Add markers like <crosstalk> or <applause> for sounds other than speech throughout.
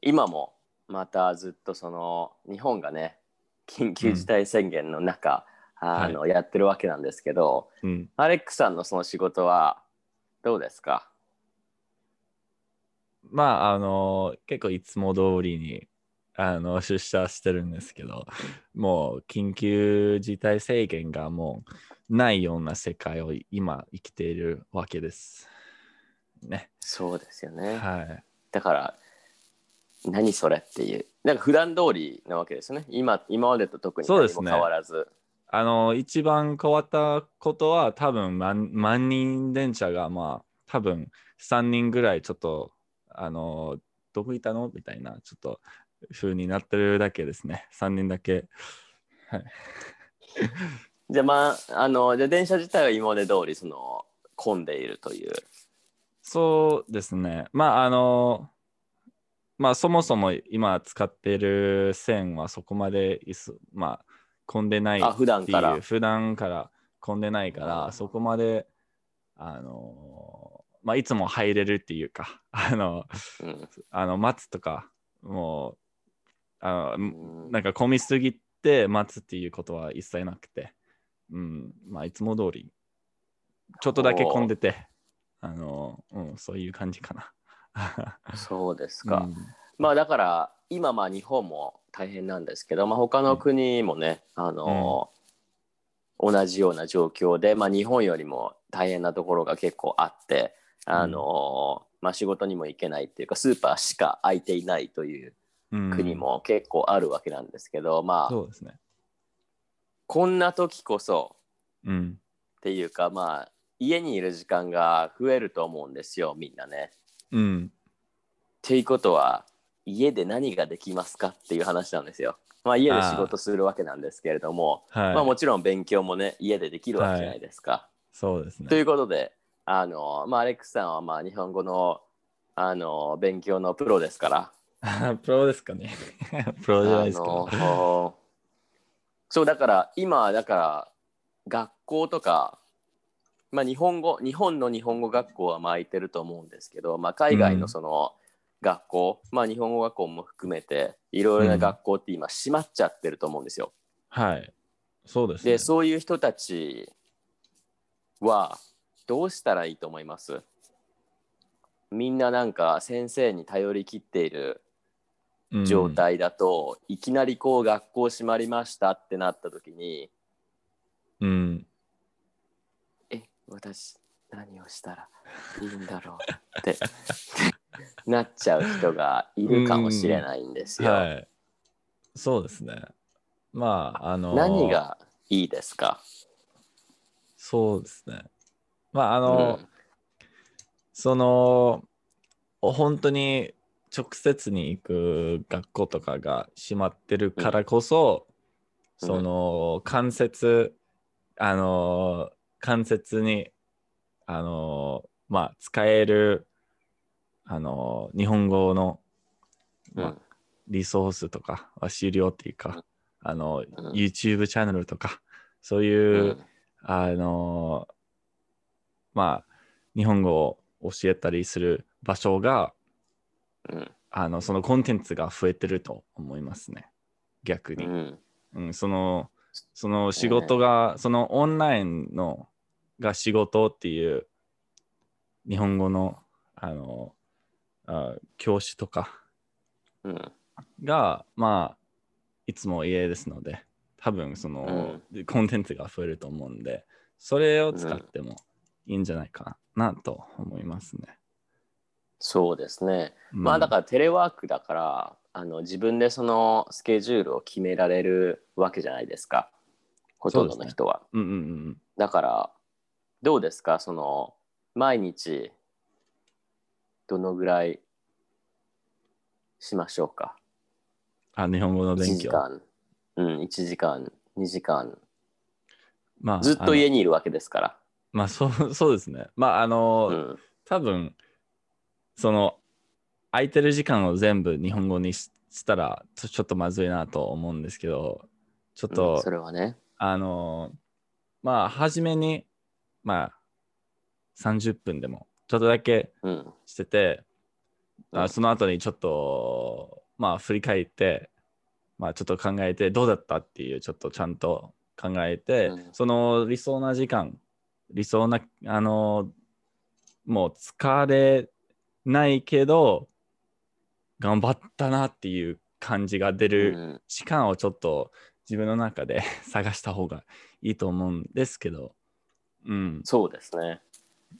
今もまたずっとその日本がね緊急事態宣言の中、あのやってるわけなんですけど、うん。アレックさんのその仕事はどうですか？まあ、あの、結構いつも通りに、あの、出社してるんですけど、もう緊急事態宣言がもうないような世界を今生きているわけです。ね。そうですよね。はい。だから何それっていうなんか普段通りなわけですよね今今までと特に何もそうですね変わらずあの、一番変わったことは多分万万人電車がまあ多分3人ぐらいちょっとあの、どこいたの？みたいなちょっと風になってるだけですね。3人だけ。はい。<laughs> じゃあまああのじゃあ電車自体は今まで通りその混んでいるというそうですね。まああの、まあそもそも今使っている線はそこまでいす、まあ混んでないあ普段ってからいう普段から混んでないかうらんそこまであのまあいつも入れるっていうか <laughs> あのうん。あの待つとかもうあのうん。なんか混みすぎて待つっていうことは一切なくてうん。まあいつも通りちょっとだけ混んでてあのうんそういう感じかな <laughs> そうですか、うん。まあだから今まあ日本も大変なんですけど、まあ、他の国もね、あの同じような状況で、まあ、日本よりも大変なところが結構あってあの、まあ、仕事にも行けないっていうかスーパーしか空いていないといううん。国も結構あるわけなんですけど、まあそうですね。こんな時こそうん。っていうかまあ家にいる時間が増えると思うんですよみんなね。うんっていうことは家で何ができますかっていう話なんですよ。まあ家で仕事するわけなんですけれども、はい、まあもちろん勉強もね家でできるわけじゃないですか。そうですねということであのまあアレックスさんはまあ日本語のあの勉強のプロですから。<laughs> プロですかね <laughs> プロじゃないですあか、のそうだから今だから学校とか、まあ、日本語日本の日本語学校はまあ空いてると思うんですけど、まあ、海外のその学校、まあ日本語学校も含めていろいろな学校って今閉まっちゃってると思うんですよ。はい。そうですね。でそういう人たちはどうしたらいいと思います？みんななんか先生に頼り切っているうん。状態だと、いきなりこう学校閉まりましたってなった時にうん。え私何をしたらいいんだろうって <laughs> なっちゃう人がいるかもしれないんですよ。はい。そうですね。まああの何がいいですか、そうですね。まああうの、ん。その本当に直接に行く学校とかが閉まってるからこそ、うん。その間接あの間接にあのまあ使えるあの日本語の、まあうん。リソースとかは終了っていうか、あの、うん。YouTube チャンネルとかそういう、うん。あのまあ日本語を教えたりする場所がうん。あのそのコンテンツが増えてると思いますね。逆に、うん。うんそのその仕事が、そのオンラインのが仕事っていう日本語のあのあ教師とかうん。がまあいつも家ですので多分その、コンテンツが増えると思うんでそれを使ってもいいんじゃないかなと思いますね。そうですね。うん。まあだからテレワークだからあの自分でそのスケジュールを決められるわけじゃないですかほとんどの人は。うんうんうんだからどうですか？その毎日どのぐらいしましょうか？あ日本語の1勉強。時間うん1時間2時間まあ、ずっと家にいるわけですから。まあそうそうですね。まああの、うん多分その空いてる時間を全部日本語にししたらちょっとまずいなと思うんですけどちょっと、うんそれはね。あのまあ初めにまあ30分でもちょっとだけうんしててあその後にちょっと、まあ振り返って、まあちょっと考えて、どうだったっていう、ちょっとちゃんと考えて、うんその理想な時間、理想な、あの、もう疲れないけど、頑張ったなっていう感じが出うるん時間をちょっと自分の中で <laughs> 探した方がいいと思うんですけど、うん、そうですね。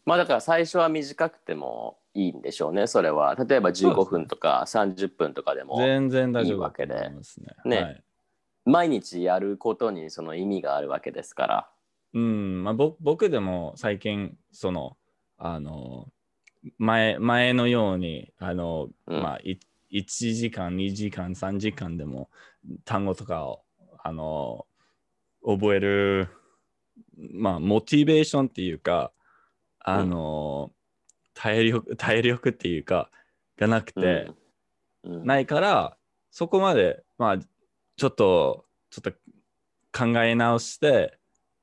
まあだから最初は短くてもいいんでしょうね、それは。例えば15分とか30分とかでも、全然大丈夫わけでね。ねはい毎日やることにその意味があるわけですから。うんまあ、ぼ僕でも最近そのあの前前のようにあの、うん。まあ、い1時間2時間3時間でも単語とかをあの覚える、まあ、モチベーションっていうかあの、体力体力っていうかがなくて、うん。うん。ないからそこまでまあちょっとちょっと考え直して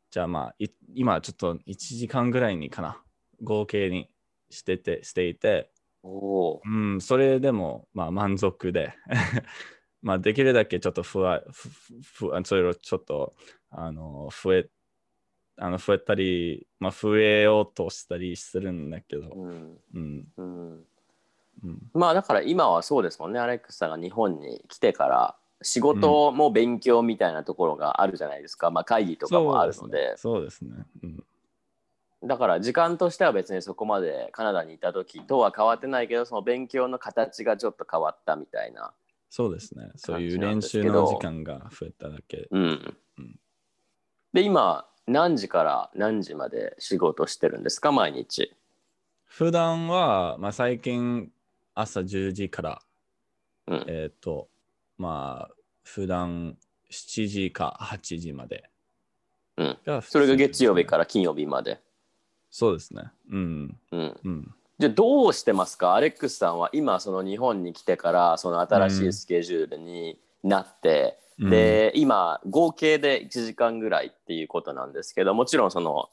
じゃあまあい今ちょっと1時間ぐらいにかな。合計にしててしていて。うんそれでもまあ満足で。<laughs> まあできるだけちょっとふわふふふそれをちょっとあの増えあの増えたり、まあ、増えようとしたりするんだけど、うん。うん。うん。うん、まあだから今はそうですもんね、アレックスさんが日本に来てから仕事も勉強みたいなところがあるじゃないですか、まあ会議とかもあるので、そうですね。そうですね。うんだから時間としては別にそこまでカナダにいた時とは変わってないけど、その勉強の形がちょっと変わったみたいな。そうですね。そういう練習の時間が増えただけ。うんうん。で、今、何時から何時まで仕事してるんですか、毎日？普段は、まあ、最近朝10時から、うん。えっ、と、まあ、普段7時か8時までうんがそれが月曜日ら。から金曜日まで。そうですね。うん。うん。うん。じゃあどうしてますか？アレックスさんは今その日本に来てからその新しいスケジュールになって、うん、で今合計で1時間ぐらいっていうことなんですけどもちろんその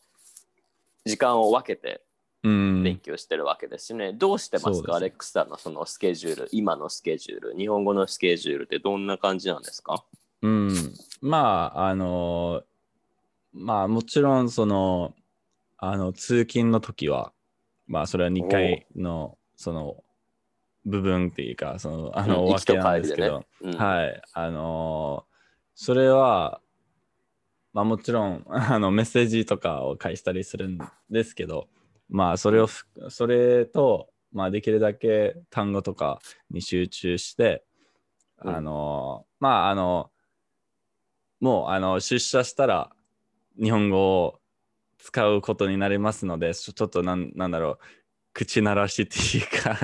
時間を分けてうん、勉強してるわけですよね、どうしてますそうですね。かアレックスさんのそのスケジュール今のスケジュール日本語のスケジュールってどんな感じなんですか？うん、まあ、あの、まあ、もちろん、その、あの、通勤の時は、まあ、それは2回の、その、部分っていうか、その、あの、うんお分けなんですけど、ね。うん。はい、あの、それは、まあ、もちろん、<laughs> あの、メッセージとかを返したりするんですけど、まあ、それをふ、それと、まあ、できるだけ単語とかに集中して、うん。あの、まあ、あの、もう、あの、出社したら、日本語を使うことになりますので、ちょっとなん、なんだろう、口鳴らしっていうか、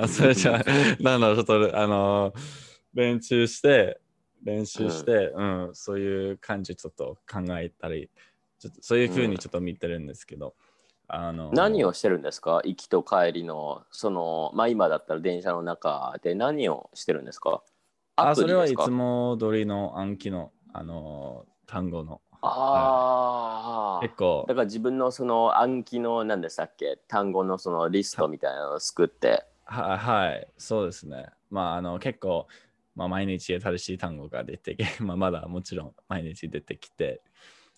あ <laughs> それじゃ、<laughs> なんだろう、ちょっと、あの、練習して、練習して、うん、そういう感じちょっと考えたり、ちょっとそういうふうにちょっと見てるんですけど、あの、何をしてるんですか？行きと帰りのそのまあ今だったら電車の中で何をしてるんですか？アあ、それはいつも通りの暗記の、あの、単語の、ああ、結構。だ、から自分のその暗記の何でしたっけ？単語のそのリストみたいなのを作って。ははい、そうですね。まあ、あの、結構、まあ、毎日新しい単語が出てき <laughs> まあ、まだもちろん毎日出てきて、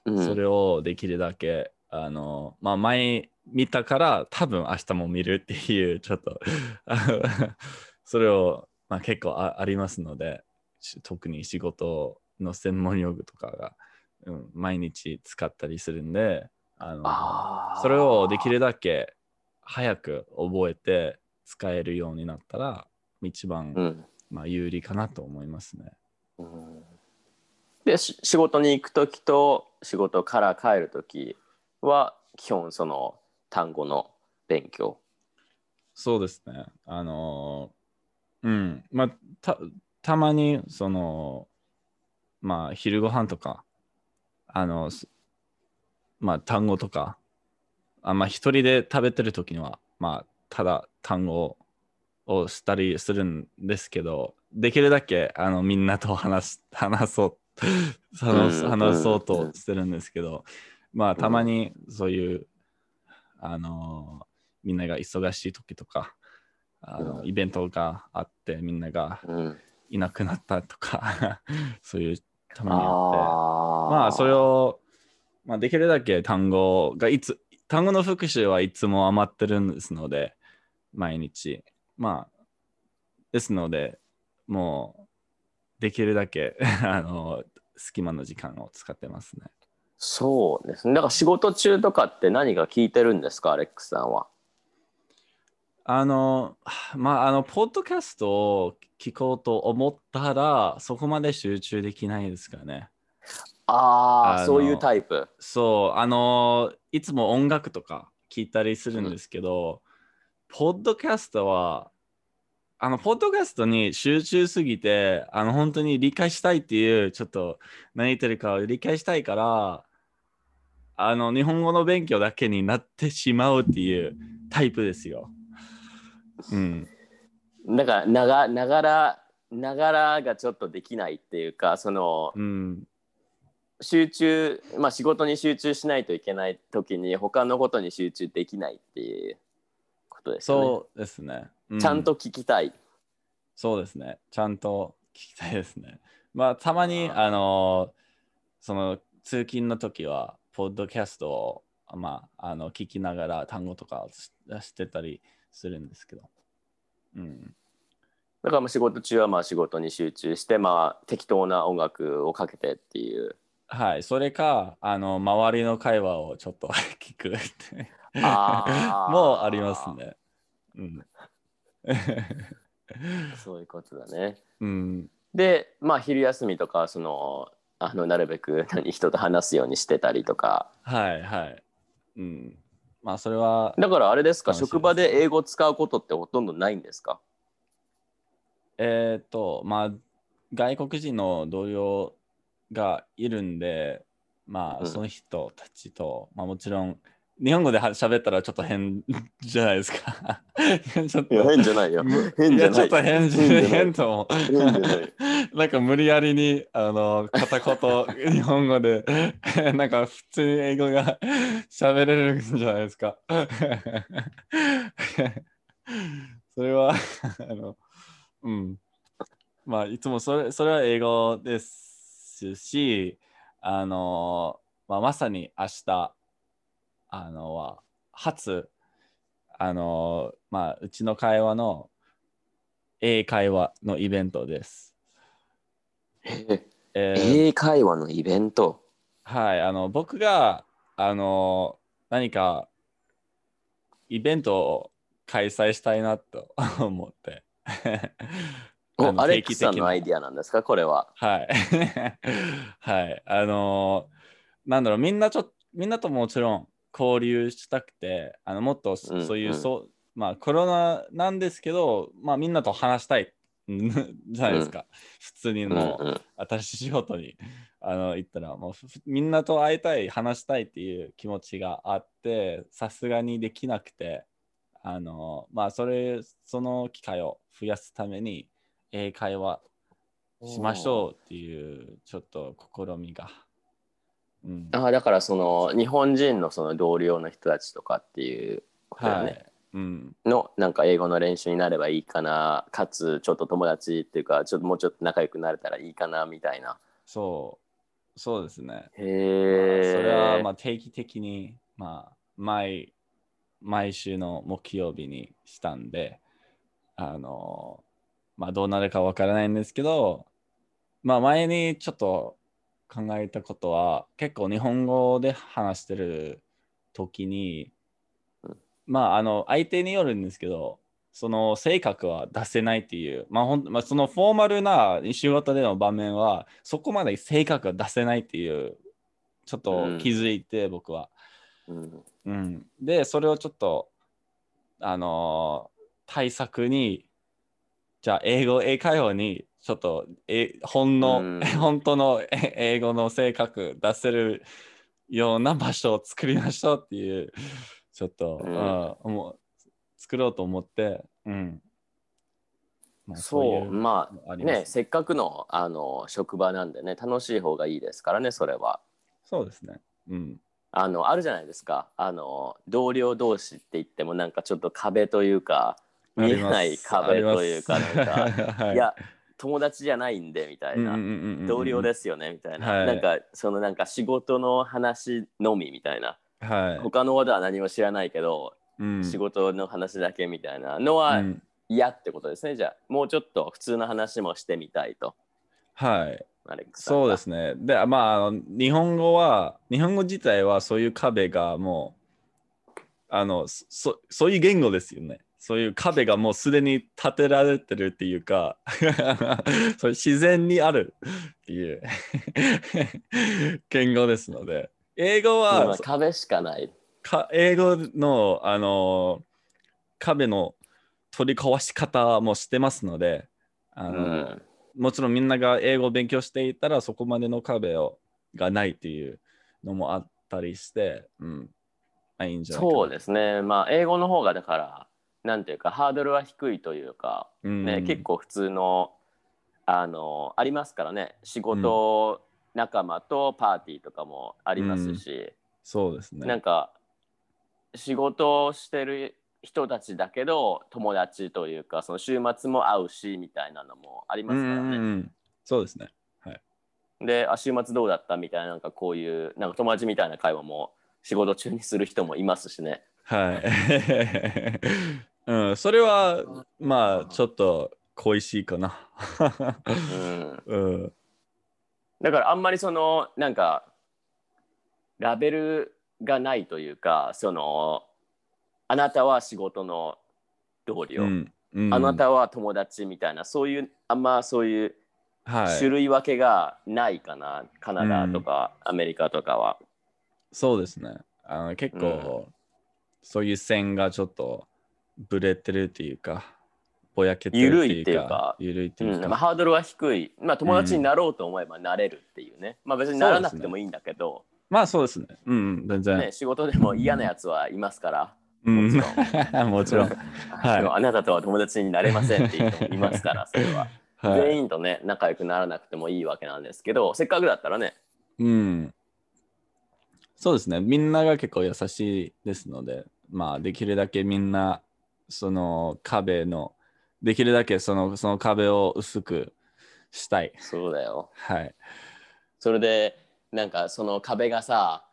うん。それをできるだけ、あの、まあ、前見たから多分明日も見るっていう、ちょっと <laughs> それを、まあ、結構あありますので、し特に仕事の専門用具とかが、うん、毎日使ったりするんで、あのそれをできるだけ早く覚えて使えるようになったら、一番、うんまあ、有利かなと思いますね。うんでし仕事に行く時と仕事から帰る時は基本その単語の勉強。そうですね。あのーうん。まあ、た、たまに、その、まあ、昼ご飯とか、あの、すまあ、単語とか、あまあ、一人で食べてる時には、まあ、ただ単語をしたりするんですけど、できるだけ、あの、みんなと話す、<laughs> 話そう、話すうん話そううんとしてるんですけど、まあ、たまにそういう、あのーみんなが忙しい時とか、あの、うん。イベントがあってみんながうん、いなくなったとか <laughs> そういうためにあって。あまあそれを、まあ、できるだけ単語がいつ単語の復習はいつも余ってるんですので毎日。まあですのでもうできるだけ <laughs> あの隙間の時間を使ってますね。そうですね。だから仕事中とかって何か聞いてるんですか？アレックスさんは。あのまああのポッドキャストを聞こうと思ったらそこまで集中できないですからねあのああそういうタイプそう、あのーいつも音楽とか聞いたりするんですけど、ポッドキャストは、あの、ポッドキャストに集中すぎて、あの、本当に理解したいっていう、ちょっと何言ってるかを理解したいから、あの、日本語の勉強だけになってしまうっていうタイプですよ。うん。だからながながらながらがちょっとできないっていうかそのうん。集中まあ仕事に集中しないといけない時に他のことに集中できないっていうことですよねそうですね。うちゃんと聞きたいそうですね。ちゃんと聞きたいですね。まあ、たまに、あの、その、通勤の時は、ポッドキャストを、まあ、あの、聞きながら単語とかをししてたりするんですけど。うん。だからまあ仕事中はまあ仕事に集中してまあ適当な音楽をかけてっていうはい。それか、あの、周りの会話をちょっと <laughs> 聞くって。もうありますね。うん。<laughs> そういうことだねうん。でまあ昼休みとかそのあのなるべく <laughs> 何人と話すようにしてたりとかはいはい。うん。まあ、それは、だからあれですか？職場で英語使うことってほとんどないんですか？えっ、と、まあ、外国人の同僚がいるんで、まあ、うんその人たちと、まあ、もちろん、日本語では喋ったらちょっと変じゃないですか。<laughs> ちょっといや変じゃないよむ変じゃないやちょっと変じ変じゃない変と思う。変じゃない <laughs> なんか無理やりに、あの、片言、日本語で、<laughs> なんか普通に英語が喋れるんじゃないですか。それは、あの、うん。まあ、いつもそれ、それは英語ですし、あの、まあ、まさに明日、あの、は、初、あの、まあ、うちの会話の英会話のイベントです。ええー英会話のイベント？はい、あの、僕が、あの、何かイベントを開催したいなと思って。おアレックスさんのアイディアなんですか？これは。はい。<laughs> はい。あのーなんだろう、みんなちょっと、みんなともちろん交流したくて、あのもっとそういう、うんそう、まあコロナなんですけど、まあみんなと話したい。ん <laughs> じゃないですか。普通にうんもう、うん新しい仕事にあの行ったら、もうふみんなと会いたい、話したいっていう気持ちがあって、さすがにできなくて、あのまあそれ、その機会を増やすために、英会話しましょうっていうちょっと試みが。うん、あだからその日本人のその同僚の人たちとかっていうことだね、はい。うん、のなんか英語の練習になればいいかなかつちょっと友達っていうかちょっともうちょっと仲良くなれたらいいかなみたいなそう、そうですね。へえそれはまあ定期的に、まあ、毎毎週の木曜日にしたんで、あの、まあ、どうなるかわからないんですけど、まあ、前にちょっと考えたことは、結構日本語で話してる時にうん、まあ、あの、相手によるんですけど、その性格は出せないっていう、まあほんまあ、そのフォーマルな仕事での場面は、そこまで性格が出せないっていう、ちょっと気づいて、僕は。うん。うん、で、それをちょっと、あのー対策に、じゃあ、英語、英会話に、ちょっと、え本の、うん <laughs> 本当のえ英語の性格出せるような場所を作りましょうっていう、ちょっと、ううんん思う作ろうと思って、うん。まあそういまあねせっかくのあの職場なんでね楽しい方がいいですからねそれはそうですね。うん。あのあるじゃないですかあの同僚同士って言ってもなんかちょっと壁というか見えない壁というか、なんか、はいや、友達じゃないんでみたいな、同僚ですよねみたいな、はい。なんかそのなんか仕事の話のみみたいな、す。はい。他のことは何も知らないけど、うん。仕事の話だけみたいなのはうん。嫌ってことですね、じゃあ。もうちょっと普通の話もしてみたいと。はい。そうですね。で、まあ、あの日本語は、日本語自体はそういう壁がもう、あの、そそういう言語ですよね。そういう壁がもうすでに立てられてるっていうか、<laughs> そう自然にあるっていう <laughs> 言語ですので、英語まあは、壁しかない。か英語の、あの、壁の取り壊し方もしてますので、あの、うん。もちろんみんなが英語を勉強していたらそこまでの壁をがないっていうのもあったりして、うん、あいいんじゃないそうですね。まあ英語の方がだからなんていうかハードルは低いというか、うんね結構普通のあのありますからね仕事仲間とパーティーとかもありますし、そうですね。なんか仕事をしてる人たちだけど友達というかその週末も会うしみたいなのもありますからうんうんね。うんそうですね。であ週末どうだったみたいななんかこういうなんか友達みたいな会話も仕事中にする人もいますしね。はい。うん、それはまあちょっと恋しいかな。うん。<laughs> うん、だからあんまりそのなんかラベルがないというかそのあなたは仕事の同僚、うん。うん。あなたは友達みたいなそういうあんまそういうはい、種類分けがないかな、カナダとかアメリカとかは。そうですね。あの結構、そういう線がちょっとブレてるっていうか、ぼやけてるっていうか緩いっていうか。うんまあ、ハードルは低い、まあ、友達になろうと思えばなれるっていうね、まあ別にならなくてもいいんだけど、まあそうですね。うん、うん、全然。ね、仕事でも嫌なやつはいますから、うん、もち <laughs> もちろん。はい <laughs> あなたとは友達になれませんっていう人もいますから、<laughs> それは。はい、全員とね、仲良くならなくてもいいわけなんですけど、せっかくだったらね、うん。そうですね。みんなが結構優しいですので、まあできるだけみんな、その壁の、できるだけそのその壁を薄くしたい。そうだよ。はい。それで、なんかその壁がさ、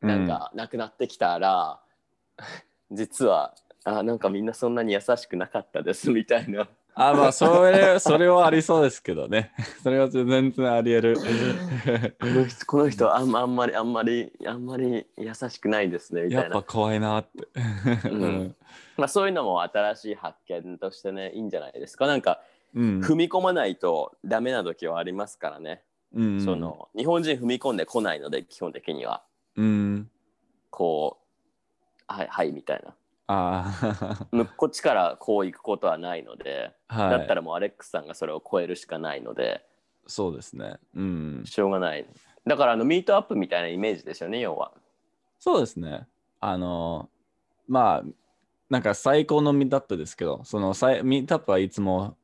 なんかなくなってきたら、実は、あなんかみんなそんなに優しくなかったですみたいな。あ、まあ、それ、それはありそうですけどね。<laughs> それは全然あり得る。<laughs> この人、この人あんまあんまり、あんまり、あんまり優しくないですねみたいな。やっぱ怖いなって。うん <laughs> まあ、そういうのも新しい発見としてね、いいんじゃないですか。なんか、うん。踏み込まないとダメな時はありますからね。うんその日本人踏み込んでこないので、基本的には。うん。こう、はい、はい、みたいな。あ <laughs> むこっちからこう行くことはないので、あ。はい。だったらもうアレックスさんがそれを超えるしかないので、そうですね。うん。しょうがない。だからあのミートアップみたいなイメージですよね、要は。そうですね。あの、まあ、なんか最高のミートアップですけど、そのさいミートアップはいつも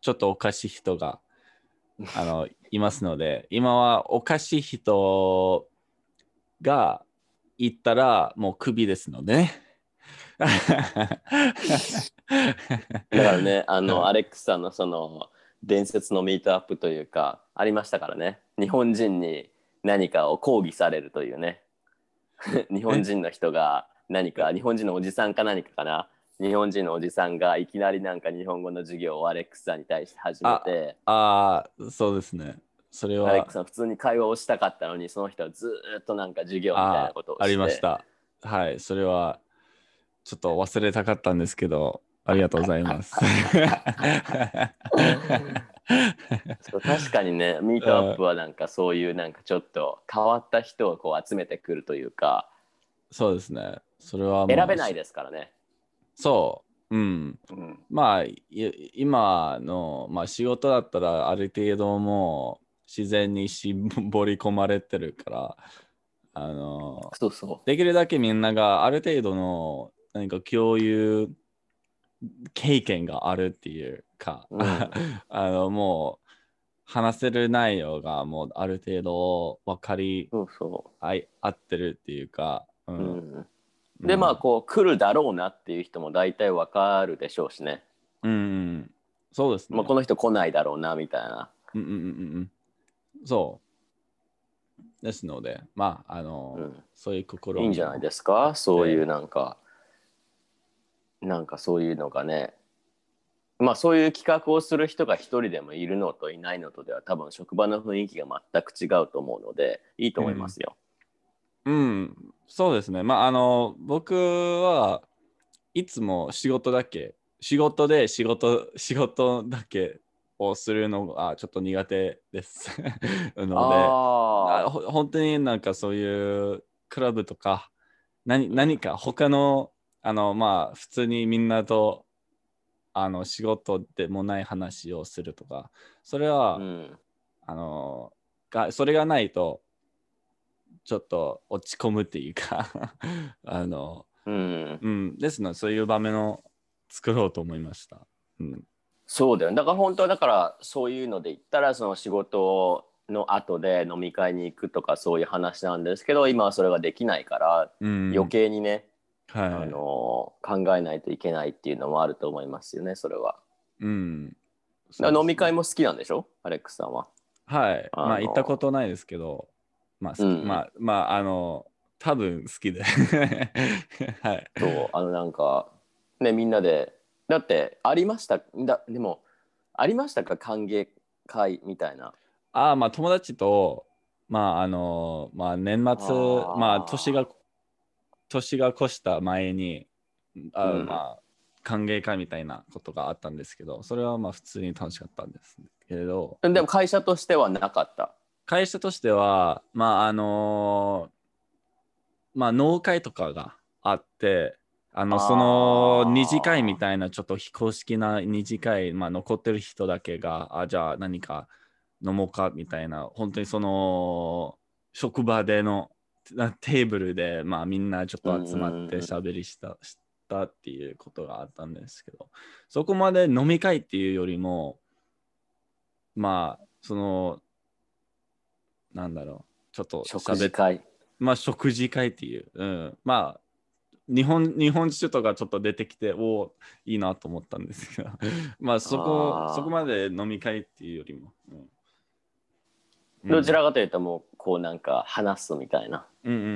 ちょっとおかしい人が <laughs> あのいますので、今はおかしい人が行ったらもうクビですのでね。だからね、あの、アレックスさんのその伝説のミートアップというか、ありましたからね。日本人に何かを抗議されるというね。<laughs> 日本人の人が何か、日本人のおじさんか何かかな。日本人のおじさんがいきなりなんか日本語の授業をアレックスさんに対して始めて、ああ、そうですね。それはアレックスさん普通に会話をしたかったのに、その人はずーっとなんか授業みたいなことをして。あありまし。た。はい、それはちょっと忘れたかったんですけど、ありがとうございます。そう確かにね、ミートアップはなんかそういうなんかちょっと変わった人をこう集めてくるというか、そうですね。それは選べないですからね。そう。うん。うん、まあ、い今の、まあ、仕事だったらある程度もう自然に絞り込まれてるから、あの、できるだけみんながある程度の何か共有経験があるっていうか、うん <laughs> あのもう話せる内容がもうある程度分かり合ってるっていうか、うう。うんん。でまあこう来るだろうなっていう人も大体わかるでしょうしね、うん、うん、そうですね。まあ、この人来ないだろうなみたいなうんうんうんうん。そう。ですので、まあ、あの、うんそういう心いいんじゃないですか？そういうなんか、なんかそういうのがねまあそういう企画をする人が一人でもいるのといないのとでは多分職場の雰囲気が全く違うと思うのでいいと思いますよ。うん、そうですね。まあ、あの、僕はいつも仕事だけ、仕事で仕事、仕事だけをするのがちょっと苦手です。<laughs> ので、あ本当になんかそういうクラブとか何何か他のあのまあ普通にみんなとあの仕事でもない話をするとかそれは、あ、うん、あのがそれがないとちょっと落ち込むっていうか <laughs> あの、うん、うん、ですのでそういう場面を作ろうと思いました。うん、そうだよ。ねだから本当はだからそういうので言ったらその仕事の後で飲み会に行くとかそういう話なんですけど今はそれができないからうん、余計にね、はい、あの考えないといけないっていうのもあると思いますよねそれは。うん、だから飲み会も好きなんでしょ？アレックスさんは。はい。あのまあ、行ったことないですけど、まあ、うんまあ、まあ、あの、多分好きで。<laughs> はい。そうあのなんかねみんなでだってありましただでもありましたか？歓迎会みたいな。ああ、まあ、友達と、まあ、あの、まあ、年末、ーまあ、年が、年が越した前に、あうん。まあ、歓迎会みたいなことがあったんですけど、それはまあ、普通に楽しかったんですけれど、でも会社としてはなかった。会社としては、まああのまあ農会とかがあって、あのその二次会みたいなちょっと非公式な二次会、まあ、残ってる人だけが、あじゃあ何か飲もうかみたいな、本当にその職場でのなテーブルで、まあ、みんなちょっと集まって喋りしたしたっていうことがあったんですけど、そこまで飲み会っていうよりも、まあ、その、なんだろう、ちょっと食事会。まあ、食事会っていう、うん、まあ、日本日本酒とかちょっと出てきて、おお、いいなと思ったんですけど、<laughs> まあ、そこそこまで飲み会っていうよりも、うん。どちらかというともうこうなんか話すみたいな。うんうんうんう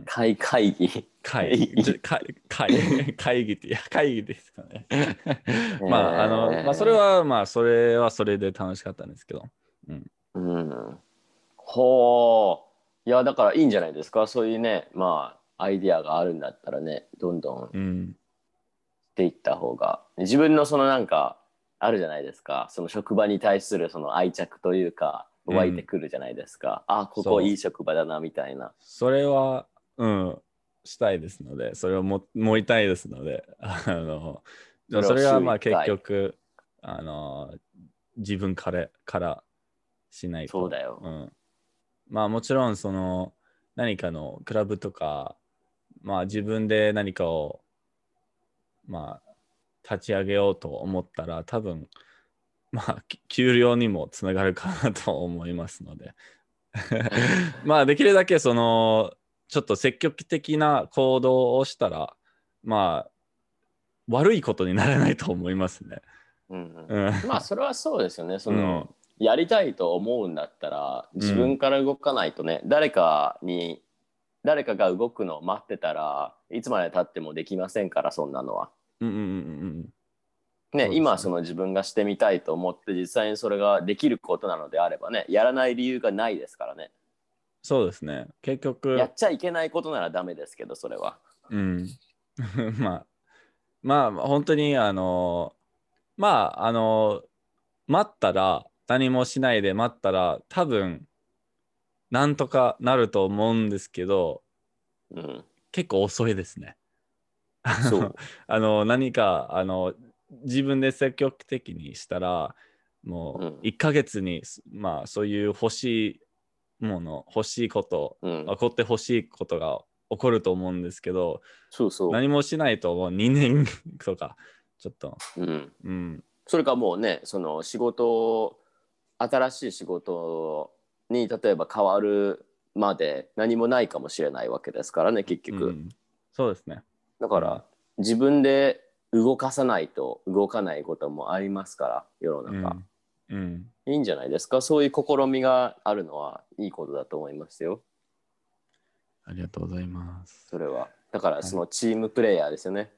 ん。会会議。会議、会会 <laughs> 会議って、いや、会議ですかね。<laughs> まあ、あの、まあ、それは、まあ、それはそれで楽しかったんですけど。うん。ほう。いやだからいいんじゃないですか？そういうねまあアイディアがあるんだったらねどんどんうん。していった方が自分のそのなんかあるじゃないですかその職場に対するその愛着というか湧いてくるじゃないですか、あこそう。こいい職場だなみたいな。それは、うん、したいですので、それをも盛りたいですので、<laughs> あの、それはまあ結局、あの、自分からからしないと。そうだよ。うん。まあもちろん、その、何かのクラブとか、まあ自分で何かを、まあ、立ち上げようと思ったら、多分、まあ、き給料にもつながるかなと思いますので。<laughs> まあ、できるだけその、ちょっと積極的な行動をしたら、まあ、悪いことにならないと思いますね。うんうん。まあそれはそうですよねそうんの、やりたいと思うんだったら自分から動かないとね、誰かに誰かが動くのを待ってたらいつまでたってもできませんからそんなのは。うんうんうんうん。ね今その自分がしてみたいと思って実際にそれができることなのであればねやらない理由がないですからねそうですね。結局、やっちゃいけないことならダメですけどそれはうん。<laughs> まあ、まあ、本当に、あの、まあ、あの、待ったら、何もしないで待ったら、多分、なんとかなると思うんですけど、うん結構遅いですね。そう <laughs> あの、何か、あの、自分で積極的にしたら、もうん。う、1ヶ月に、まあ、そういう欲しいもの、欲しいこと、うん。起こって欲しいことが起こると思うんですけど、そうそう、何もしないともう。2年とか、ちょっと、うん、うん、それかもうねその仕事新しい仕事に例えば変わるまで何もないかもしれないわけですからね結局、うん。そうですね。だから自分で動かさないと動かないこともありますから世の中、うん。うん。いいんじゃないですか？そういう試みがあるのはいいことだと思いますよありがとうございます。それはだからそのチームプレイヤーですよね、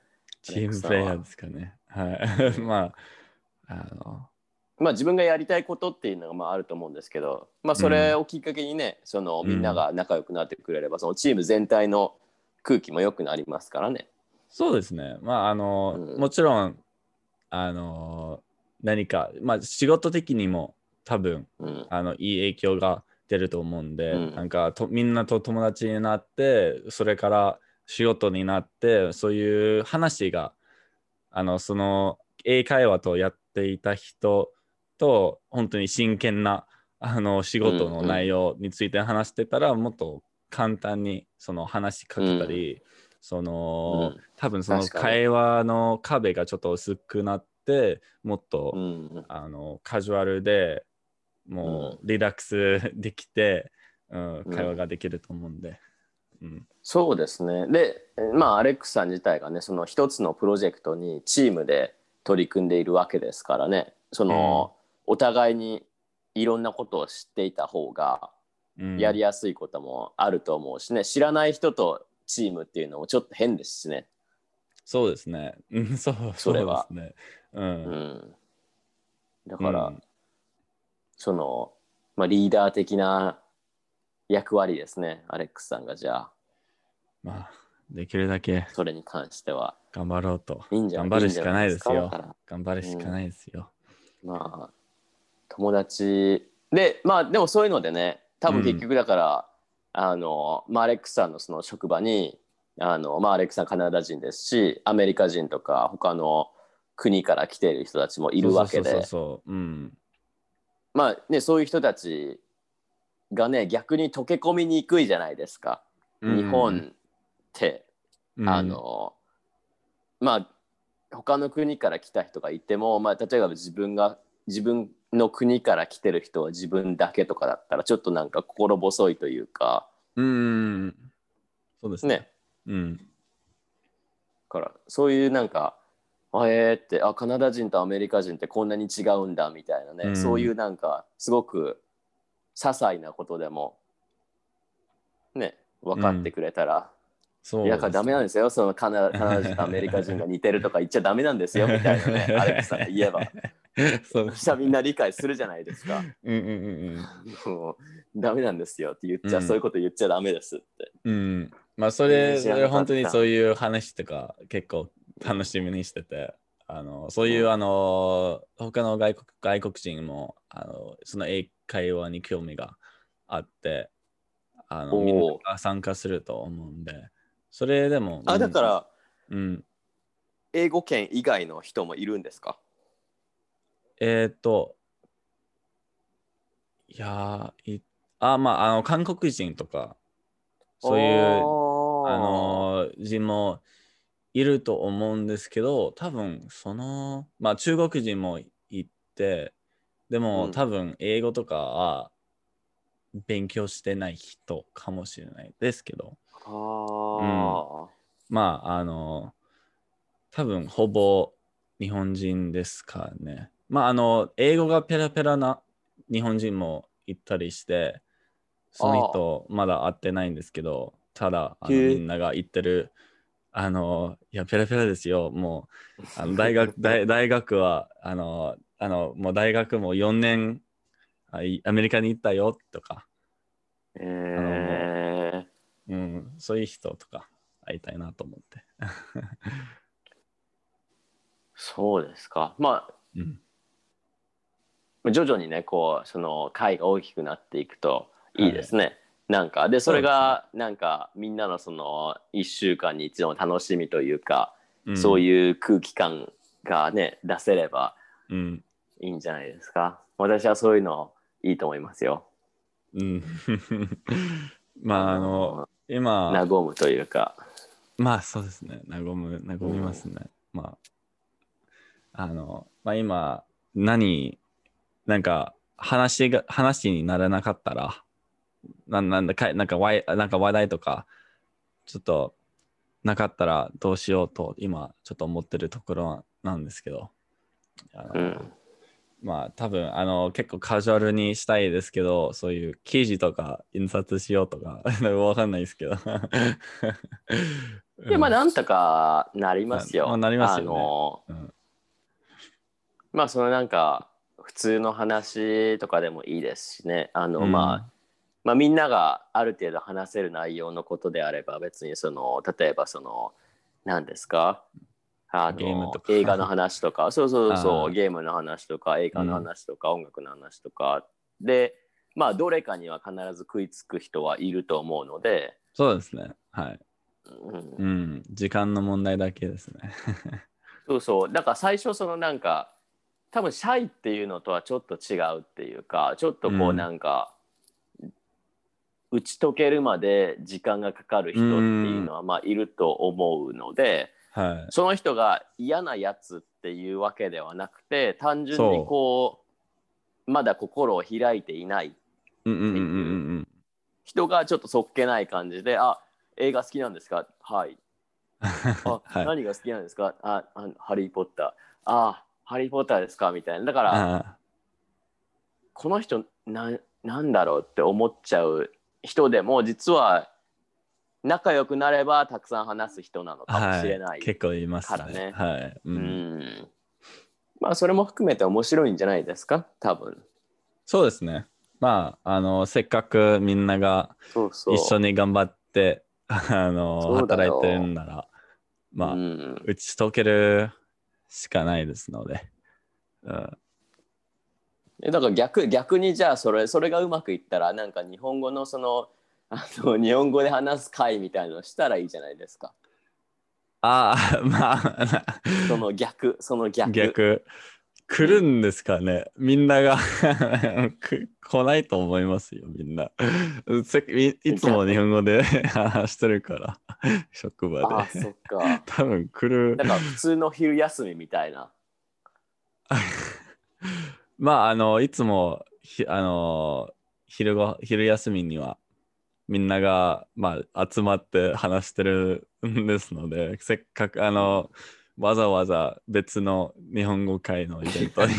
チームプレイヤーですかね。はい。<laughs> まあ、あの、まあ自分がやりたいことっていうのがまああると思うんですけどまあそれをきっかけにね、そのみんなが仲良くなってくれればそのチーム全体の空気も良くなりますからねそうですね。まあ、あの、うん。もちろん、あの、何か、まあ、仕事的にも多分、うん。あの、いい影響が出ると思うんで、うん。なんかと、みんなと友達になって、それから仕事になって、そういう話が、あの、その、英会話とやっていた人と、本当に真剣な、あの、仕事の内容について話してたら、もっと簡単に、その話しかけたり、その、うん。多分その会話の壁がちょっと薄くなって、もっと、うん。あのカジュアルでもうリラックスできて、うんうん。会話ができると思うんで。うん。そうですね。で、まあ、アレックスさん自体がね、その一つのプロジェクトにチームで取り組んでいるわけですからね、その、お互いにいろんなことを知っていた方がうん。やりやすいこともあると思うしね、知らない人とチームっていうのもちょっと変ですしね。そうですね。うんそうそれはそうですね。う。うんん。だから、うんその、まあ、リーダー的な役割ですね、アレックスさんがじゃあ、まあ、できるだけそれに関しては。頑張ろうと。いいんじゃ頑張るしかないですよ頑張るしかないですよ。まあ友達でまあでもそういうのでね多分結局だから、あのまあアレックスさんのその職場にあの、まあ、アレックスさんカナダ人ですしアメリカ人とか他の国から来ている人たちもいるわけで。まあねそういう人たちがね逆に溶け込みにくいじゃないですか、日本って。うん、あのまあ他の国から来た人がいても、まあ、例えば自分が自分の国から来てる人は自分だけとかだったらちょっとなんか心細いというかうん。そうですね。ねうん。だからそういうなんかあえーってあカナダ人とアメリカ人ってこんなに違うんだみたいなね、うんそういうなんかすごく些細なことでもね分かってくれたら、そういや、ダメなんですよ。そのカナカナダ人とアメリカ人が似てるとか言っちゃダメなんですよ <laughs> みたいなね、アレックスさんが言えば。<laughs> そうそしたらみんな理解するじゃないですか。うんうんうん <laughs> もうダメなんですよって言っちゃ、うんそういうこと言っちゃダメですって。うん。うん。まあ、それ、それ本当にそういう話とか結構楽しみにしてて、あの、そういう、うんあの、他の外国外国人も、あの、その英会話に興味があって、あの、みんなが参加すると思うんで、それでも、あ、だから、うん、英語圏以外の人もいるんですか？えーっと、いやーいあ、まあ、あの、韓国人とか、そういう、ああの人もいると思うんですけど、多分その、まあ中国人もいて、でも、うん。多分英語とかは勉強してない人かもしれないですけど、あー、まああの、多分ほぼ日本人ですかね。まああの、英語がペラペラな日本人もいたりして、その人まだ会ってないんですけど、ただあのみんなが言ってる、あの、いや、ペラペラですよ。もう、あの大学 <laughs> 大大学は、あの、あの、もう大学も4年アメリカに行ったよとか、えー、うん、そういう人とか会いたいなと思って。<laughs> そうですか。まうん、あ、徐々にね、こう、その会が大きくなっていくといいですね。なんか、で、それが、なんか、みんなのその、1週間に一度の楽しみというか、そうういう空気感がね、出せればん。うん。いいんじゃないですか。私はそういうのいいと思いますよ。うん。<laughs> まあ、あの、今、和むというか。まあそうですね。和む、和みますね。まあ、あの、まあ今、何、なんか話が、話にならなかったら、ななんだか、なんかわい、なんか話題とか、ちょっと、なかったらどうしようと今ちょっと思ってるところなんですけど、うん。まあ多分あの結構カジュアルにしたいですけど、そういう記事とか印刷しようとか <laughs> わかんないですけど。で、まあ、なんとかなりますよ。まあなりますよねあのうんまあ、そのなんか、普通の話とかでもいいですしね。あの、うんまあ、まあ、みんながある程度話せる内容のことであれば、別にその、例えばその、何ですか？あのゲームとか映画の話とか、<laughs> そうそうそう、ゲームの話とか、映画の話とか、音楽の話とか、で、まあ、どれかには必ず食いつく人はいると思うので、そうですね。はい。うんうん。時間の問題だけですね。<laughs> そうそう。だから最初そのなんか多分シャイっていうのとはちょっと違うっていうかちょっとこううんなんか、打ち解けるまで時間がかかる人っていうのはまあいると思うので、はい。その人が嫌なやつっていうわけではなくて単純にこうまだ心を開いていないうんうんうんうんうん。人がちょっとそっけない感じで「あ映画好きなんですか?」はい <laughs> あ、はい。何が好きなんですか？ああハリー・ポッター。あハリー・ポッターですか？みたいな。だから、あこの人な、なんだろうって思っちゃう人でも、実は仲良くなればたくさん話す人なのかもしれない。はい、結構いますからねね。はい。う。うんん。まあ、それも含めて面白いんじゃないですか？多分。そうですね。まあ、あの、せっかくみんなが。一緒に頑張って、<laughs> あの、働いてるんなら、まあ、うん、打ち解けるしかないですので。うん、えだから逆逆にじゃあそれそれがうまくいったらなんか日本語のそのあの日本語で話す会みたいなのしたらいいじゃないですか。ああ、<laughs> まあ、その逆その逆。逆。来るんですかねみんなが <laughs> く来ないと思いますよ、みんな。せいいつも日本語で話 <laughs> してるから、職場あで。そっか。多分来るだ。から普通の昼休みみたいな。まあ、あの、いつも、ひあの、昼ご、昼休みには、みんなが、まあ、集まって話してるんですので、せっかく、あの、わざわざ別の日本語会のイベントに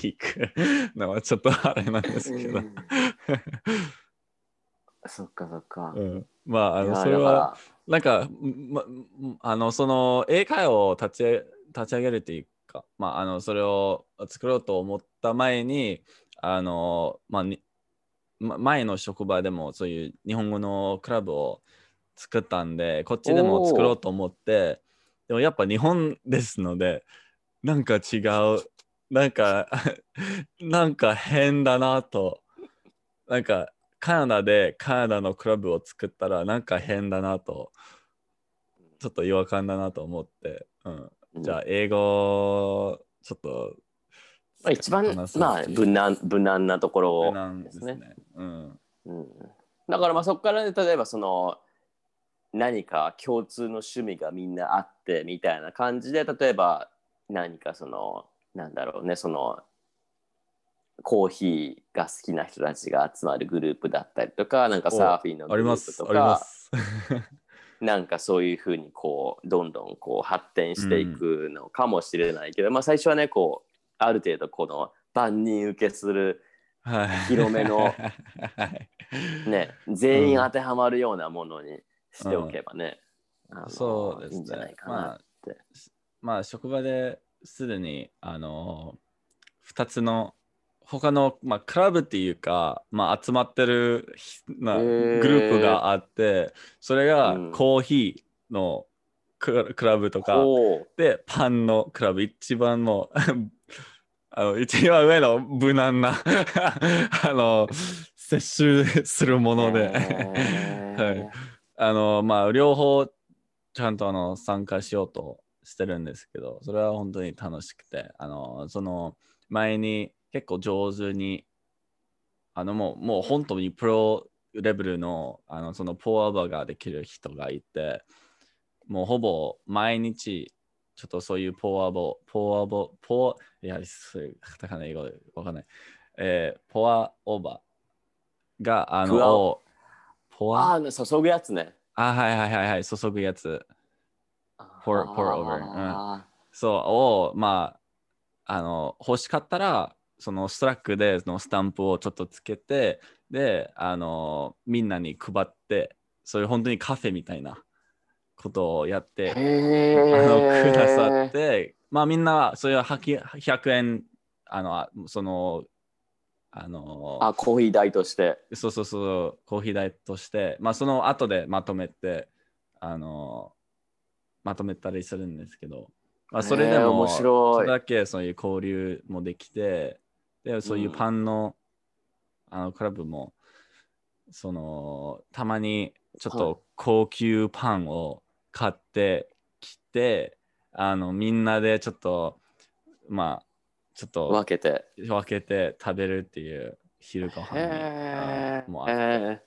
行くのはちょっとあれなんですけど。そっかそっかう。ん、まあ、あの、それは、なんか、ま、あの、その、英会話を立ち上立ち上げるっていうか、まあ、あの、それを作ろうと思った前に、あの、まあ、に前の職場でもそういう日本語のクラブを作ったんで、こっちでも作ろうと思って、でもやっぱ日本ですので、なんか違う、なんか、<laughs> なんか変だなと、なんか、カナダでカナダのクラブを作ったらなんか変だなと。ちょっと違和感だなと思って、うん、じゃあ英語ちょっとまあ、一番まあ無難無難なところでですすね。ね。うん、うん、だからまあそこから、ね、例えばその何か共通の趣味がみんなあってみたいな感じで例えば何かそのなんだろうねそのコーヒーが好きな人たちが集まるグループだったりとかなんかサーフィンのグルあります。ープとありまかすなんかそういうふうにこうどんどんこう発展していくのかもしれないけど、まあ最初はねこうある程度この万人受けするはい。広めのはいね、全員当てはまるようなものにしておけばね、あのそうですね。いいんじゃないかなって。まあ職場ですでにあの2つの他の、まあ、クラブっていうか、まあ、集まってるひなへグーループがあってそれがうん。コーヒーのクラブとか、おでパンのクラブ一番もう <laughs> あの一番上の無難な <laughs> あの摂取するもので、<laughs> はい。あのまあ両方ちゃんとあの参加しようとしてるんですけどそれは本当に楽しくてあのその前に結構上手にあのもうもう本当にプロレベルのあのそのポーアバーができる人がいてもうほぼ毎日ちょっとそういうポーアボポーアボポーいやそういうカタカナ英語でわかんない。えー、ポアオーバーがあのポア？ああ、注ぐやつね。あ、はいはいはいはい、注ぐやつ。pour- pour over あそう、を、まあ、あの、欲しかったら、そのストラックでそのスタンプをちょっとつけて、で、あの、みんなに配って、そういう本当にカフェみたいなことをやっーて、へあのーくださって、まあみんなそういうはき100円、あの、あその、あの、あ、コーヒー代として。そうそうそう、コーヒー代として、まあその後でまとめて、あの、まとめたりするんですけど、まあそれでも、面白いそれだけそういう交流もできて、で、そういうパンの、あのクラブも、その、たまにちょっはいと高級パンを買ってきて、あの、みんなでちょっと、まあ、ちょっと分けて。分けて食べるっていう昼ご飯もうあってえ。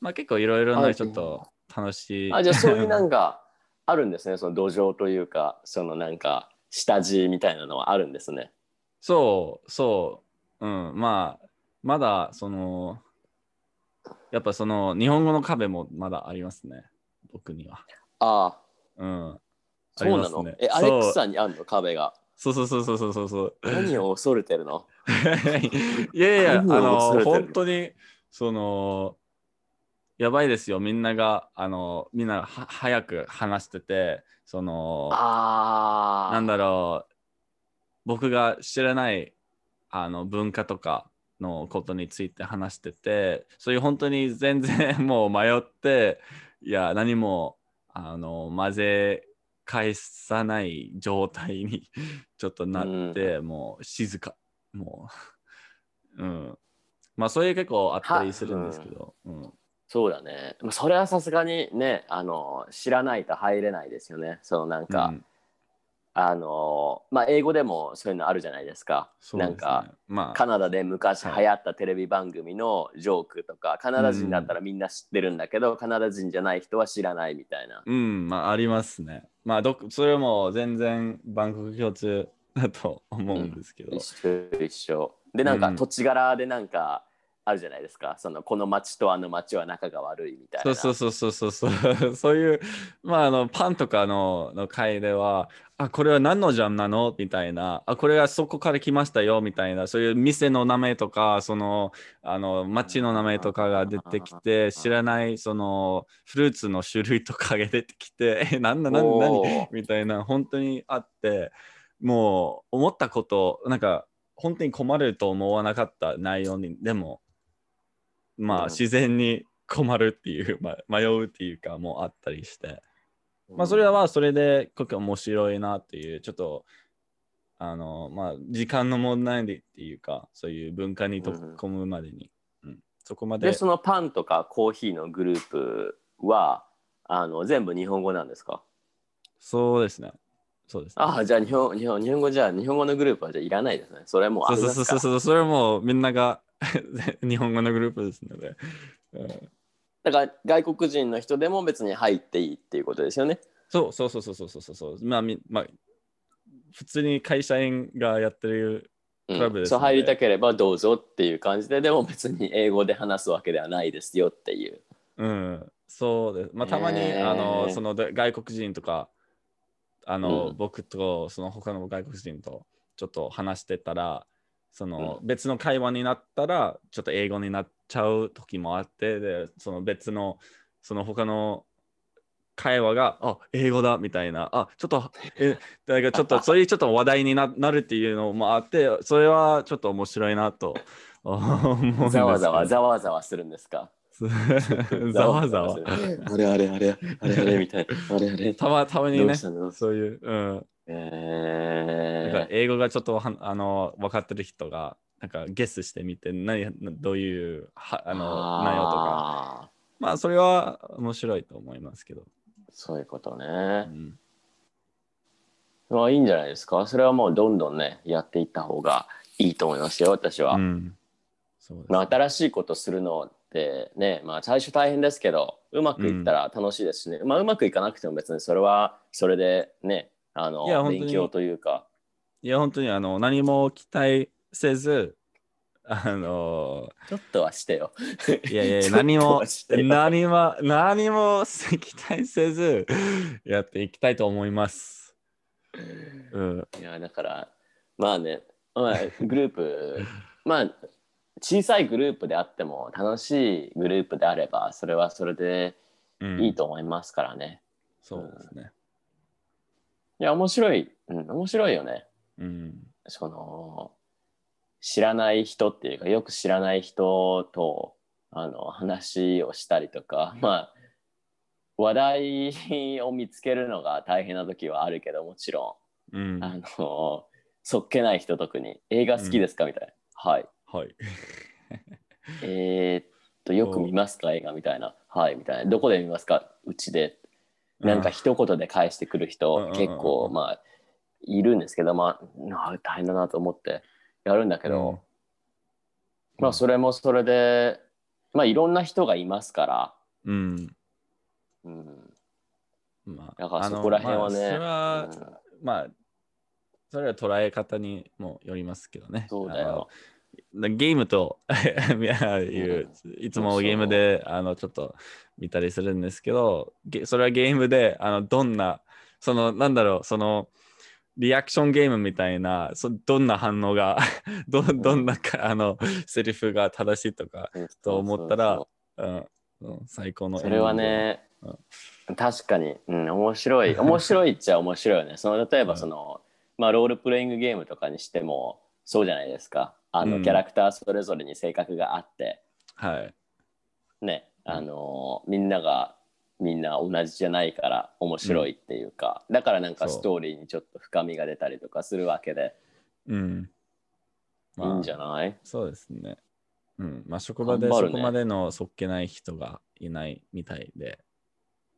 まあ結構いろいろあなちょっと楽しい。あ、じゃあそういうなんか <laughs> あるんですね。その土壌というか、そのなんか下地みたいなのはあるんですね。そう、そう。うん。まあ、まだその、やっぱその日本語の壁もまだありますね。僕には。ああ、うん。そうなありますね。のえ、アレックサにあるの壁が？そうそうそうそうそうそう。何を恐れてるの？<laughs> いやいや、あの、本当に、その、やばいですよ。みんなが、あの、みんなは早く話してて、その、ああ。なんだろう、僕が知らないあの文化とかのことについて話してて、そういう本当に全然もう迷って、いや、何もあの混ぜ返さない状態に <laughs> ちょっとなって、もう静か、もう、<laughs> うん。まあ、そういう結構あったりするんですけど、うんそうだね。まあそれはさすがにね、あの、知らないと入れないですよね。そのなんか、うんあの、まあ、英語でもそういうのあるじゃないですか。すねなんか、まあ、カナダで昔はい流行ったテレビ番組のジョークとか、カナダ人だったらみんな知ってるんだけど、カナダ人じゃない人は知らないみたいな。うん、まあありますね。まあどこそれも全然バンコク共通だと思うんですけど。一緒一緒。で、なんかうん土地柄でなんかあるじゃないですか。そのこの町とあの町は仲が悪いみたいな。そうそうそうそうそうそう。<laughs> そういう、まああのパンとかのの会では、あ、これは何のジャムなの？みたいな、あ、これはそこから来ましたよみたいな、そういう店の名前とか、その、あの、町の名前とかが出てきて、知らない、その、フルーツの種類とかが出てきて、<laughs> え、なんだ何ーみたいな、本当にあって、もう思ったこと、なんか、本当に困ると思わなかった内容に、でも、まあ、うん。自然に困るっていう、<laughs> まあ、迷うっていうか、もうあったりして、まあ、それはまあ、それで、結構面白いなっていう、ちょっと、あの、まあ、時間の問題でっていうか、そういう文化に溶け込むまでに、うん。そこまで。で、そのパンとかコーヒーのグループはあの全部日本語なんですか？そうですね。そうです、ね。ああ、じゃあ日本日本日本語じゃあ日本語のグループはじゃあいらないですね。それはもそうそうそうそう、それはもうみんなが <laughs> 日本語のグループですので。うんだから外国人の人でも別に入っていいっていうことですよね。そうそうそうそうそうそうそう。まあ、みまあ、普通に会社員がやってる、うんクラブですそうので入りたければどうぞっていう感じで、でも別に英語で話すわけではないですよっていう。うん、そうです。まあ、たまに、へーあの、そので外国人とか、あの、うん僕とその他の外国人とちょっと話してたら、そのう別の会話になったら、ちょっと英語になっちゃう時もあって、で、その別の、その他の会話が、あ、英語だみたいな、あ、ちょっと、え、だからちょっと、<laughs> そういうちょっと話題にななるっていうのもあって、それはちょっと面白いなと <laughs> 思うんです。ざわざわざわざわするんですか？<laughs> ざわざわ。あれあれあれあれあれみたいな。あれあれ。たまたまにねそういう、うん。えー、英語がちょっとはあの分かってる人が、なんかゲスしてみて、何どういうはあの内容とか。あまあ、それは面白いと思いますけど。ーそういうことうね。ん、まあいいんじゃないですか？それはもうどんどんね、やっていった方がいいと思いますよ、私は。うんそうですまあ、新しいことするのってね、まあ、最初大変ですけどうまくいったら楽しいですしね、まあ、うまくいかなくても別にそれはそれでねあの勉強というかいや、本当にあの何も期待せず、あのちょっとはしてよ。ーいやいや何も何も何も期待せずやっていきたいと思います。うん、いや、だから、まあね、まあ、<laughs> グループ、まあ、小さいグループであっても、楽しいグループであれば、それはそれでうん、いいと思いますからね。そうですね。いや、面白い、うん、面白いよね。うん、その、知らない人っていうか、よく知らない人と、あの、話をしたりとか、まあ、話題を見つけるのが大変な時はあるけど、もちろうんん、あの、そっけない人特に、映画好きですか？みたいな。はい。はい。<laughs> えーっと、よく見ますか？映画みたいな。はい、みたいな。どこで見ますか？うちで。なんか一言で返してくるうん人結構まあいるんですけどまあ大変だなと思ってやるんだけど、まあそれもそれでまあいろんな人がいますから、うん。うん、まあ、だからそこら辺はね、まあそれは、うんまあ、それは捉え方にもよりますけどね。そうだよ。ゲームと <laughs> いや <laughs> いういつもゲームであのちょっと見たりするんですけど、ゲそれはゲームであのどんな、そのなんだろう、そのリアクションゲームみたいな、そどんな反応が、<laughs> どどんなかあのセリフが正しいとか、うん。と思ったら最高のそれはね、確かに、うん、面白い。面白いっちゃ面白いよね。その例えばその、まあロールプレイングゲームとかにしてもそうじゃないですかあの、うんキャラクターそれぞれに性格があってはい。ね、あのーみんながみんな同じじゃないから面白いっていうか、だからなんかストーリーにちょっと深みが出たりとかするわけで、うん。いいんじゃない？そうですね。うん。まあ、職場でそこまでのそっけない人がいないみたいで、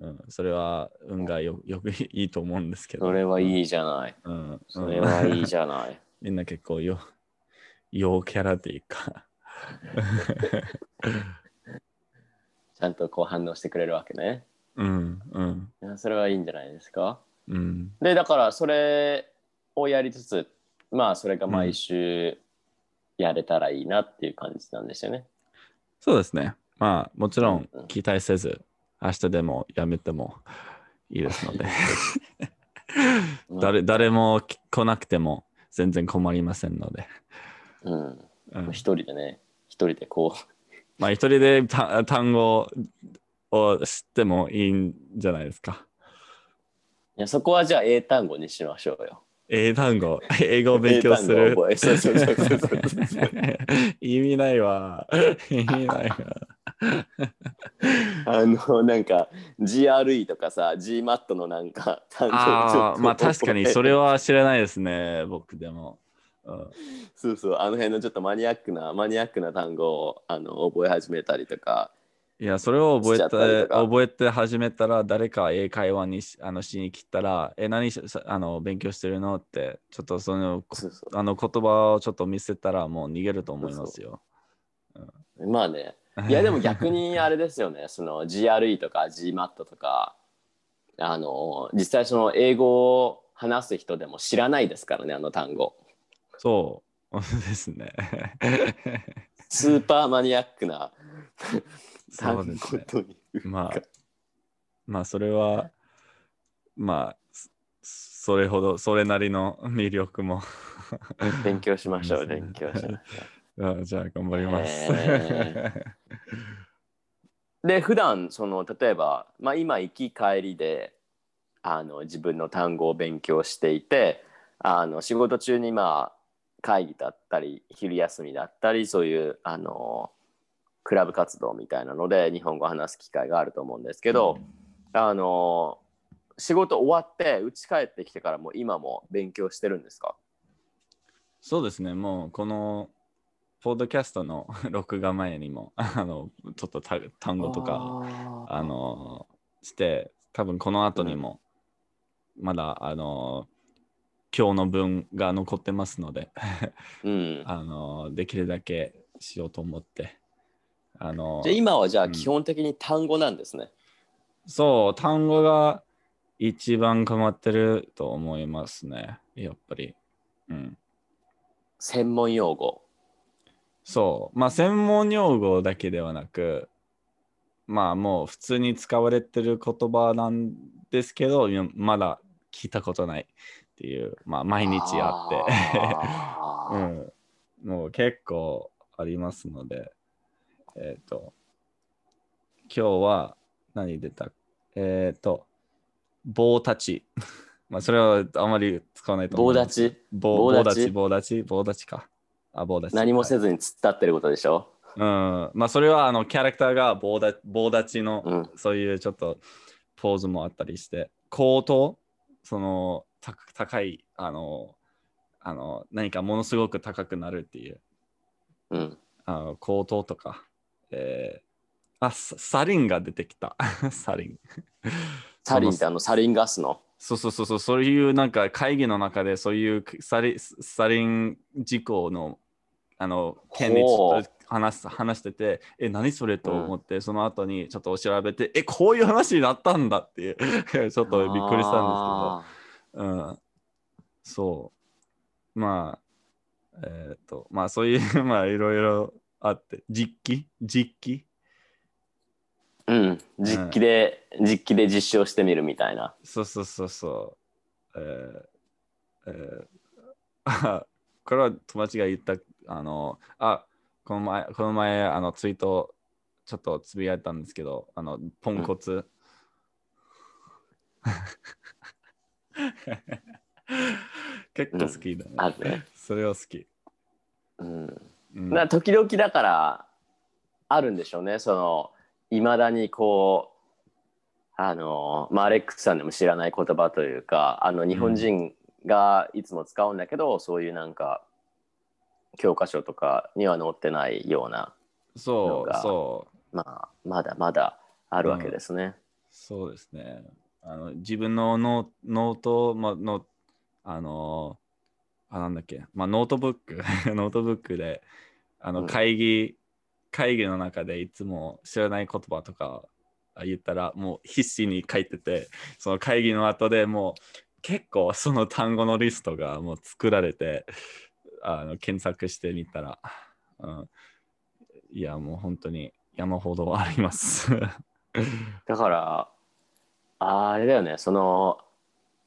うん、それは運がよよくいいと思うんですけど。それはいい。いじゃない。うん。それはいいゃじゃない。<laughs> みんな結構よ、陽キャラっていうか。ちゃんとこう反応してくれるわけね。うん。うん。それはいいんじゃないですか？うん。で、だからそれをやりつつ、まあそれが毎週やれたらいいなっていう感じなんですよね。そうですね。まあ、もちろんうんうん期待せず、明日でもやめてもいいですので。ま <laughs> あ誰誰もき来なくても全然困りませんので。うん。うん一人でね、一人でこう、<laughs> まあ、一人でた単語を知ってもいいんじゃないですか。いやそこはじゃあ英単語にしましょうよ。英単語、英語を勉強する英単語。覚えそうそうそうそうそう <laughs> 意味ないわ。意味ないわ。あのなんか GRE とかさ GMAT のなんか単語をちょああ、まあ確かにそれは知らないですね、僕でも。うん。そうそうあの辺のちょっとマニアックなマニアックな単語をあの覚え始めたりとかいや、それを覚えて覚えて始めたら、誰か英会話にしあのしに来たら、え、何しあの勉強してるのって、ちょっとそのあの言葉をちょっと見せたら、もう逃げると思いますよ。うまあね。いやでも逆にあれですよね。<laughs> その GRE とか GMAT とかあの実際その英語を話す人でも知らないですからねあの単語そうですね。スーパーマニアックな <laughs> そ単語うですね。まあ、まあ、それは、まあ、そそれほど、それなりの魅力も。勉強しましょう <laughs> 勉強しましょう <laughs> あじゃあ、頑張ります。へで普段その例えば、まあ、今行き帰りであの自分の単語を勉強していてあの仕事中にまあ会議だったり昼休みだったりそういうあのクラブ活動みたいなので日本語を話す機会があると思うんですけど、あの仕事終わって家帰ってきてからも今も勉強してるんですか？そうですね、もうこのポッドキャストの <laughs> 録画前にもあのちょっとた単語とかあのして多分この後にもまだ、あの今日の分が残ってますのでうん、<laughs> あのできるだけしようと思ってあのじゃあ今はじゃあうん基本的に単語なんですね。そう単語が一番変わってると思いますねやっぱり、うん、専門用語。そう。まあ、専門用語だけではなく、まあ、もう普通に使われてる言葉なんですけど、まだ聞いたことないっていう、まあ、毎日あって。<laughs> うん、もう結構ありますので、えっ、と、今日は何出た？えっ、と、棒立ち。<laughs> まあ、それはあまり使わないと思う。棒立ち？棒棒立ち？棒立ち、棒立ち、棒立ちか。あ、棒立ち。何もせず。ずに突っ立ってることでしょ、うん。まあ、それはあのキャラクターが棒立棒立ちの、うん、そういうちょっとポーズもあったりして、高騰、そのた高い、あの、あの何かものすごく高くなるっていう、うん。あの高騰とか、えーあ、ササリンが出てきた。<laughs> サリン。サリンってあのサリンガスの？そうそうそうそう、そういうなんか会議の中でそういうサリサリン事項のあの件にちょっと話す話してて、え、何それと思って、その後にちょっと調べて、え、こういう話になったんだっていう、<laughs> ちょっとびっくりしたんですけど、うん、そう。まあ、えっ、と、まあそういう、<laughs> まあいろいろあって、実機？実機？うん。実機で、実機で実証してみるみたいな。そうそうそうそう。えーえーあ <laughs> これは友達が言った、あの、あ、この前、この前、あの、ツイート、ちょっとつぶやいたんですけど、あの、ポンコツ。<laughs> <laughs> 結構好きだね。あるね。それは好き。うん。うんな時々だから、あるんでしょうね。その、いまだにこう、あの、まあ、アレックスさんでも知らない言葉というか、あの、日本人がいつも使うんだけど、そういうなんか、教科書とかには載ってないような、そう、そう。まあ、まだまだあるわけですね。そうですね。あの自分のノノート、まあ、の、あの、あ、なんだっけ、まあ、ノートブック、<laughs> ノートブックで、あのうん会議、会議の中でいつも知らない言葉とか言ったら、もう必死に書いてて、その会議の後でもう結構その単語のリストがもう作られて、あの検索してみたら、うん、いや、もう本当に山ほどあります。<laughs> だからあれだよね。その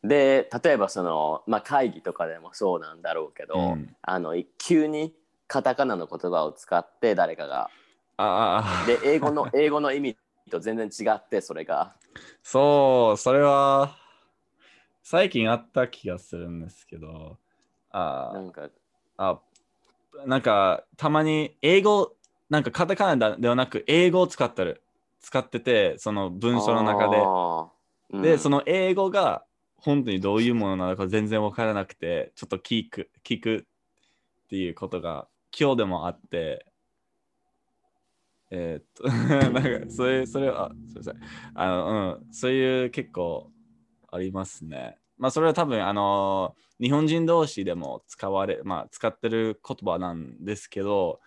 で例えばその、まあ、会議とかでもそうなんだろうけど、うん。あの急にカタカナの言葉を使って誰かが。ああ、で英語の <laughs> 英語の意味と全然違ってそれが。そう、それは最近あった気がするんですけど、あなんか。あなんかたまに英語、なんかカタカナではなく英語を使ってる。使ってて、その文章の中で。でで、その英語が本当にどういうものなのか全然わからなくて、ちょっと聞く、聞くっていうことが今日でもあって、えーっと、<laughs> なんか、そういう、それは、あすいません。あの、うん、そういう結構ありますね。まあ、それは多分、あの、日本人同士でも使われ、まあ、使ってる言葉なんですけど、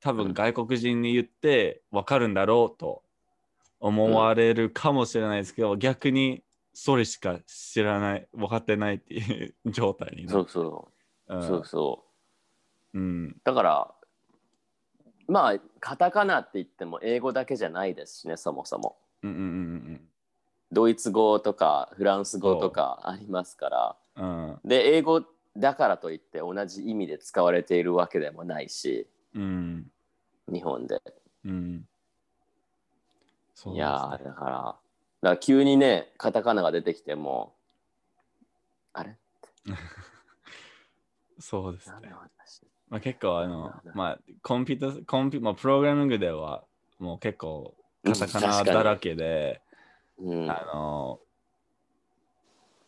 多分外国人に言って分かるんだろうと思われるかもしれないですけど、逆にそれしか知らない、分かってないっていう状態になる。そうそう。う、ん。そうそう。うん。だからまあカタカナって言っても英語だけじゃないですしねそもそも。うんうんドイツ語とかフランス語とかありますから。うんうん。で英語だからといって同じ意味で使われているわけでもないし。うん。日本で。うん。いやーだからだから急にねカタカナが出てきてもあれ？<laughs> そうですね。まあ、結構あのまあ、コンピューター、コンピュまあ、プログラミングではもう結構カタカナだらけで、うん。あの、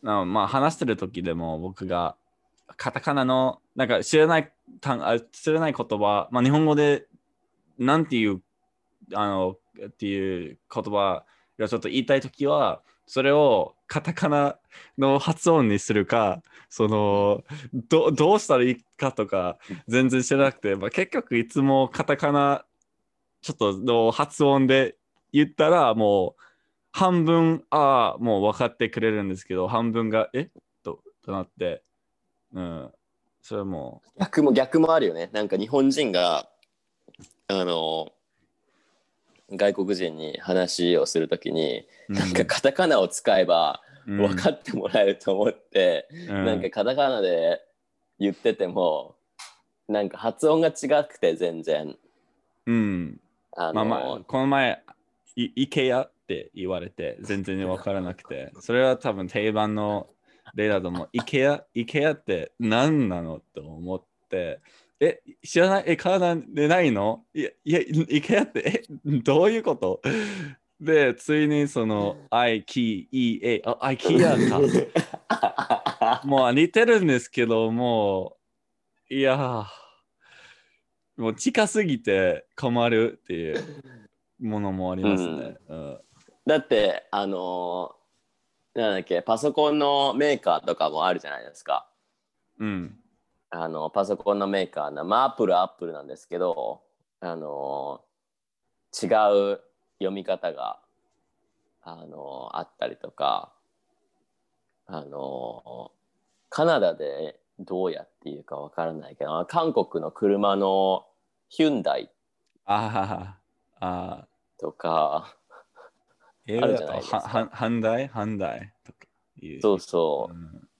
なまあ話してる時でも僕がカタカナのなんか知らない単あ知らない言葉、まあ、日本語でなんていうあのっていう言葉がちょっと言いたい時はそれをカタカナの発音にするかそのどどうしたらいいかとか全然知らなくて、まあ、結局いつもカタカナちょっとの発音で言ったらもう半分ああもう分かってくれるんですけど半分がえ？っととなってうん。それも逆も逆もあるよね。なんか日本人があの外国人に話をするときに、なんかカタカナを使えば分かってもらえると思って、うん。なんかカタカナで言っててもなんか発音が違くて全然。うん。あの、まあまあ、この前、いイケアって言われて、全然わからなくて、それは多分定番の例だと思う。イケア、イケアって何なのと思って、え、知らない？え、カナダでないの？いや、いや、イケアって、え、どういうことで、ついにその、I, K, E, A、あ、アイケアか。もう似てるんですけど、もう、いや、もう近すぎて困るっていうものもありますね。うんだってあのなんだっけパソコンのメーカーとかもあるじゃないですかうん。あのパソコンのメーカーなまあアップルアップルなんですけどあの違う読み方があのあったりとかあのカナダでどうやっていうかわからないけど韓国の車のヒュンダイああ、とか英語だとあるじゃないですか。はは反対反対とか。そうそう。うん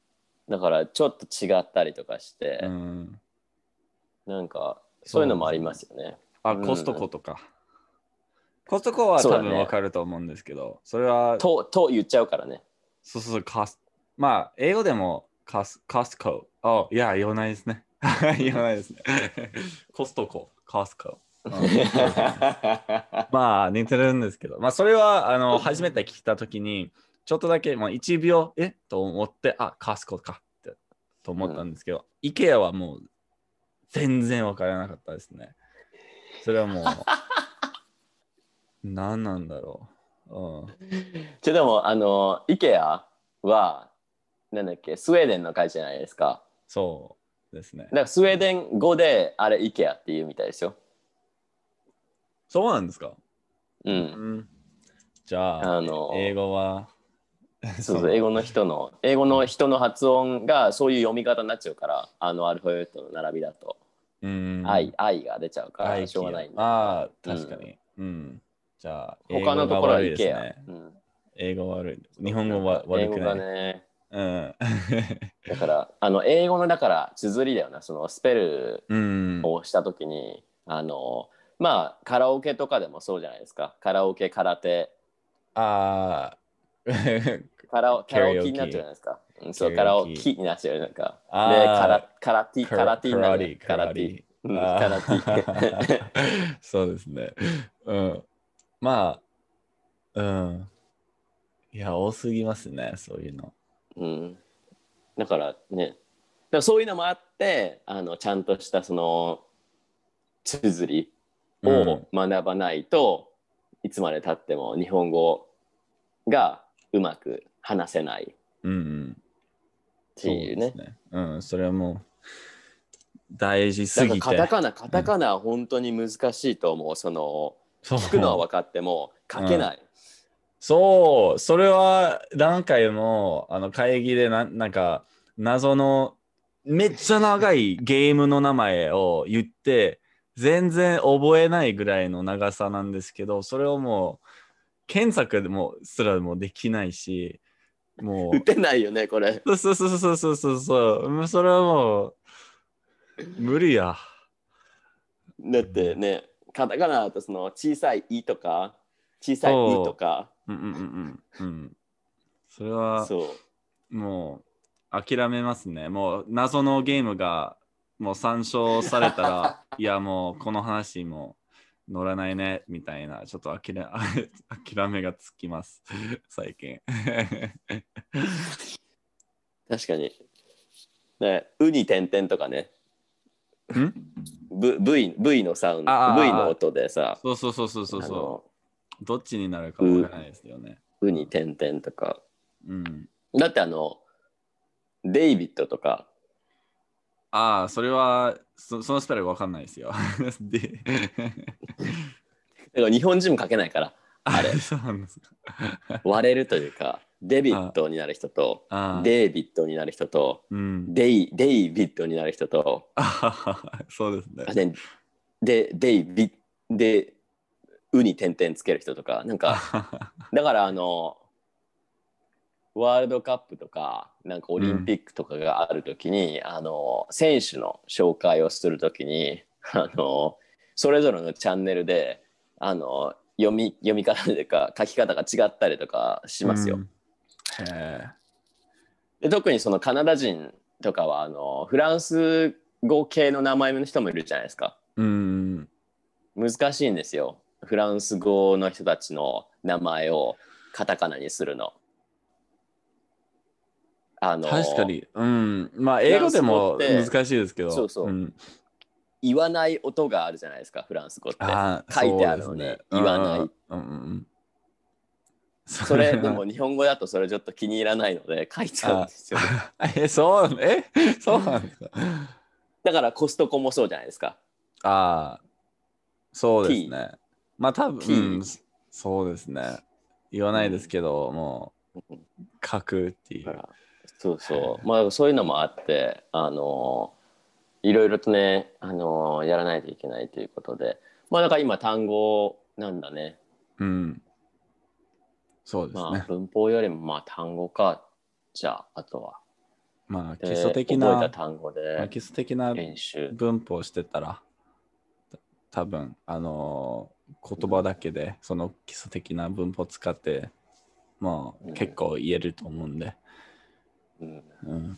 だからちょっと違ったりとかして、うん。なんかそういうのもありますよね。あ、うんコストコとか。コストコは多分わかると思うんですけど、それは、とと言っちゃうからね。そうそう、カス。まあ、英語でもカスカスコ。あ、いや、言わないですね。<laughs> 言わないですね。<laughs> コストコ、カスコ。うん <laughs> まあ似てるんですけど、まあそれはあの初めて聞いたときに、ちょっとだけもう1秒、えと思って、あ、カスコかってと思ったんですけど、イケアはもう全然わからなかったですね。それはもう、<laughs> 何なんだろう。うん、ちょでもあの IKEA はなんだっけスウェーデンの会社じゃないですか。そうですねだ。からスウェーデン語であれ IKEA って言うみたいですよ。そうなんですか、う。うんん、じゃあ、あの英語は、<laughs> そうそう英語の人の英語の人の発音がそういう読み方になっちゃうからあのアルファベットの並びだとうん、愛愛が出ちゃうから愛しょうがないああ、確かに。うん。じゃあ、他のところは英語が悪いです IKEA ね。。うん英語悪い。日本語は悪くない。がねうん。だからあの英語のだから綴りだよなそのスペルうん。をした時にあのまあカラオケとかでもそうじゃないですかカラオケ空手ああ。<laughs> カラオカラオケになっちゃうじゃないですか、うん、そうカラオケになっちゃうなんか。でカラカラティカラティになるねカラティうカラティそうですね。うん。まあ、うん。いや、多すぎますね、そういうの。うん、だからね。だそういうのもあってあのちゃんとしたその綴りを学ばないと、いつまでたっても日本語がうまく話せないっうんうん。ていうね。うん、それはもう、大事すぎて。カタカナカタカナは本当に難しいと思う。その聞くのは分かっても書けない。そう、それは何回もあの会議でななんか謎のめっちゃ長いゲームの名前を言って全然覚えないぐらいの長さなんですけど、それをもう検索でもすらもできないし、も打てないよねこれ。う、そうそうそうそうそうそうそう、もうそれはもう無理や。だってねカタカナだとその小さい「い」とか小さい「そうう」とかうんうんうんうん。うん、それはそう。もう諦めますね。もう謎のゲームがもう参照されたら、<laughs> いやもうこの話も乗らないねみたいな、ちょっと諦め <laughs> 諦めがつきます、最近。確かに。ね、うに点々とかね。ん？v, v, v のサウンド、V の音でさ、そうそうそうそうそうあそう。どっちになるかわからないですよね。のうに点々とか。うん。だってあの、デイビッドとか、ああ、それはそそのスペルわかんないですよ。<laughs> でだから日本人も書けないから、あれそうなんですか。割れるというか、デビッドになる人と、デイビッドになる人と、うん、デイデイビッドになる人と、<laughs> そうですねあ。ででデイビで「う」に点々つける人とかなんか <laughs> だからあのワールドカップとかなんかオリンピックとかがある時に、あの選手の紹介をする時にあのそれぞれのチャンネルであの読み読み方というか書き方が違ったりとかしますよ。うんへで特にそのカナダ人とかはあのフランス語系の名前の人もいるじゃないですか。えうん。難しいんですよ。フランス語の人たちの名前をカタカナにするの。あの確かに。うん。まあ、英語でも難しいですけど。そうそうん言わない音があるじゃないですか、フランス語って。書いてあるのにね言わない。うんうんうん。<laughs> それでも日本語だとそれちょっと気に入らないので書いちゃうんですよね。え、そう、え、そうなんですか？だからコストコもそうじゃないですか。ああ、そうですね。まあ、多分、T うんそうですね。言わないですけど、もう、書くっていう。そうそう。まあそういうのもあって、あのいろいろとね、あのやらないといけないということで。まあだから今単語なんだね。うん。そうですね。まあ文法よりもまあ単語か。じゃあ、あとは。まあ、基で礎的覚えたな、単語まあで基礎的な練習。文法してたら、た多分あのー言葉だけで、その基礎的な文法使って、まあ、うん結構言えると思うんで。うんうん。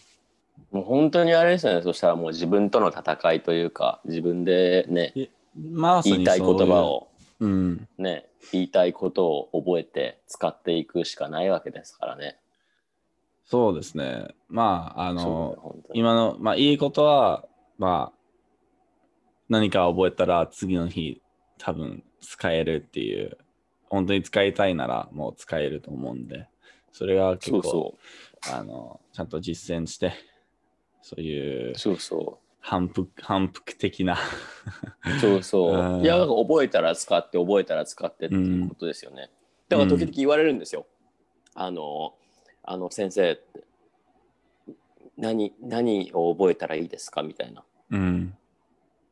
もう本当にあれですよね。そしたらもう自分との戦いというか、自分でね、まさ言いたい言葉。をうん。ね、言いたいことを覚えて使っていくしかないわけですからね。そうですね。まあ、あの、本当に今の、まあ、いいことは、まあ、何か覚えたら次の日、多分使えるっていう、本当に使いたいならもう使えると思うんで、それが結構、そうそあの、ちゃんと実践して、そういうう。そうそ反復、反復的な、う。そうそう <laughs> う。んいや、なんか覚えたら使って、覚えたら使ってっていうことですよね。だから時々言われるんですよ。あの、あの先生って、何、何を覚えたらいいですかみたいな。うん。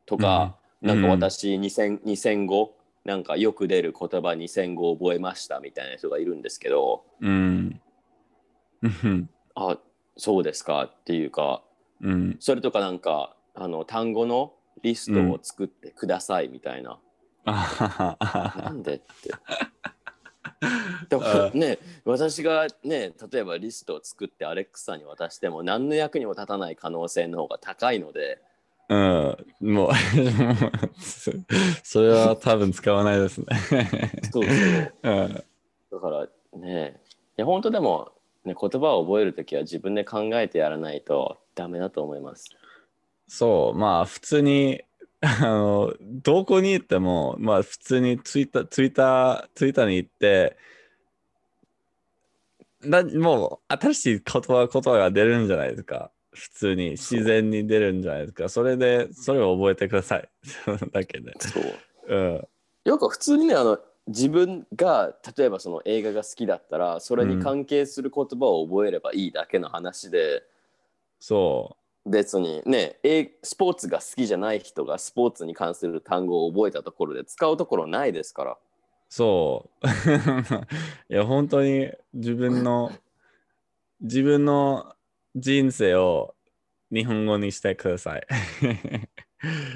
とか、うんなんか私2000、2000語、なんかよく出る言葉2000語覚えましたみたいな人がいるんですけど、うん。うん。あ、そうですかっていうか、うん。それとかなんかあの単語のリストを作ってくださいみたいな。あははなはんでって。<laughs> でもね私がね例えばリストを作ってアレックスさんに渡しても何の役にも立たない可能性の方が高いのでうん、もう、そ <laughs> それは多分使わないですね。そうそううん、だからねいや本当でも、ね、言葉を覚えるときは自分で考えてやらないとダメだと思います。そう、まあ普通に、<laughs> あの、どこに行っても、まあ普通にツイッター、ツイッター、ツイッターに行って、なもう新しい言葉、言葉が出るんじゃないですか。普通に自然に出るんじゃないですか。それで、それを覚えてください。<laughs> だけで。そううん。よく普通にねあの自分が例えばその映画が好きだったらそれに関係する言葉を覚えればいいだけの話で、そ別にねえスポーツが好きじゃない人がスポーツに関する単語を覚えたところで使うところないですからう、そう。<laughs> いや、本当に自分の、自分の人生を日本語にしてください。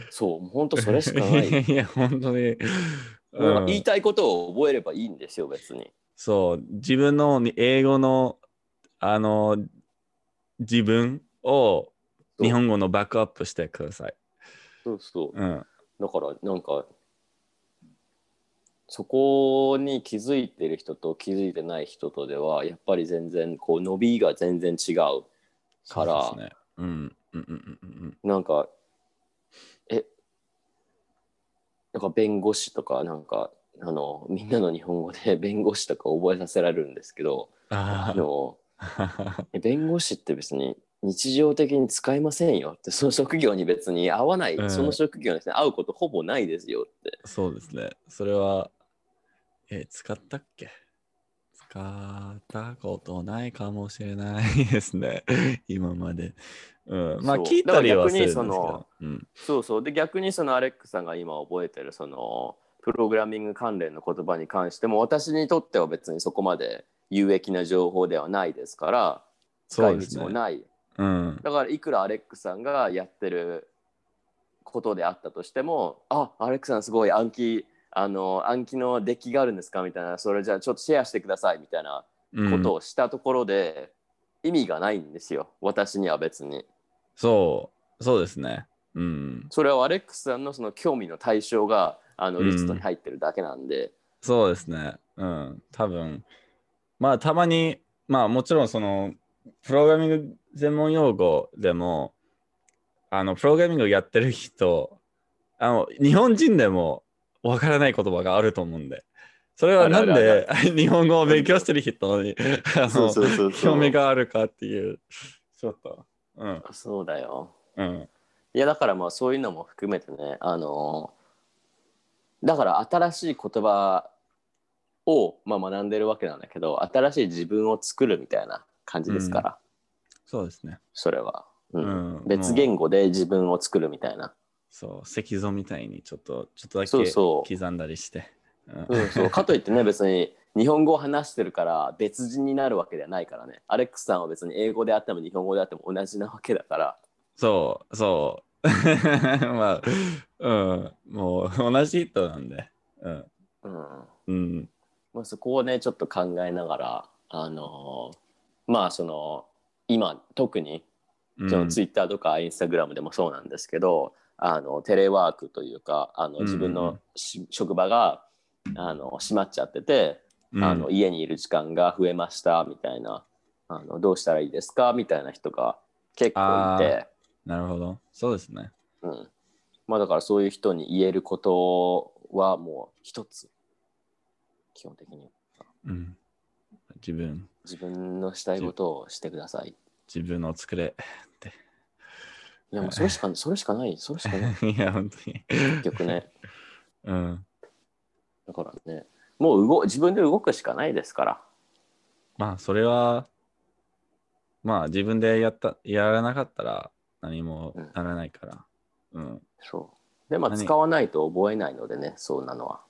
そう本当それしかない <laughs> いや、本当に。うん言いたいことを覚えればいいんですよ別にそう、自分の英語の、あの、自分を日本語のバックアップしてください。そうそううん。だからなんかそこに気づいてる人と気づいてない人とではやっぱり全然こう伸びが全然違うからね。うん。うんうんうんうんなんかえなんか弁護士とかなんかあのみんなの日本語で <laughs> 弁護士とか覚えさせられるんですけどああの <laughs> え弁護士って別に日常的に使いませんよってその職業に別に合わない、うんその職業に会うことほぼないですよってそうですね。それは、え、使ったっけ？使ったことないかもしれないですね。<laughs> 今まで。うん、まあそう。聞いたりはするんですけだかどの。うん、そうそう。で逆にそのアレックさんが今覚えてるそのプログラミング関連の言葉に関しても私にとっては別にそこまで有益な情報ではないですから使い道もない、うん。だからいくらアレックスさんがやってることであったとしてもあアレックスさんすごい暗記あの暗記のデッキがあるんですかみたいなそれじゃあちょっとシェアしてくださいみたいなうんことをしたところで、意味がないんですよ。私には別にそう、そうですね。うん。それはアレックスさんのその興味の対象があのうんリストに入ってるだけなんで、そうですね。うん。多分まあ、たまに、まあ、もちろん、その、プログラミング専門用語でも、あの、プログラミングをやってる人、あの、日本人でもわからない言葉があると思うんで、それはなんでる <laughs> 日本語を勉強してる人に、興味があるかっていう、ちょっと、うん、そうだよ。うん、いやだからまあそういうのも含めてねあのだから新しい言葉を、まあ、学んでるわけなんだけど新しい自分を作るみたいな感じですから、そうですね。それは、うん。うん。別言語で自分を作るみたいな、そう、石像みたいにちょっと、ちょっとだけ刻んだりして。うん。うん、そう。かといってね別に日本語を話してるから別人になるわけではないからねアレックスさんは別に英語であっても日本語であっても同じなわけだからそう、そう。<laughs> まあ、うん、もう同じ人なんで。うん。うんうん。まあ、そこをねちょっと考えながらあのーまあその今特にうんそのツイッターとかインスタグラムでもそうなんですけど、あのテレワークというかあのうん自分のし、職場があの閉まっちゃってて、うんあの家にいる時間が増えましたみたいなあのどうしたらいいですかみたいな人が結構いて、なるほど。そうですね。うんまあ、だからそういう人に言えることはもう一つ基本的にうん。自分、自分のしたいことをしてください。自分を作れって。いやもうそれしか <laughs> それしかないそれしかないいや、本当に。結局ね。うん。だからねもう動自分で動くしかないですから。まあ、それは、まあ、自分でやった、やらなかったら何もならないから。うん。そうでまあ何？使わないと覚えないのでねそうなのは。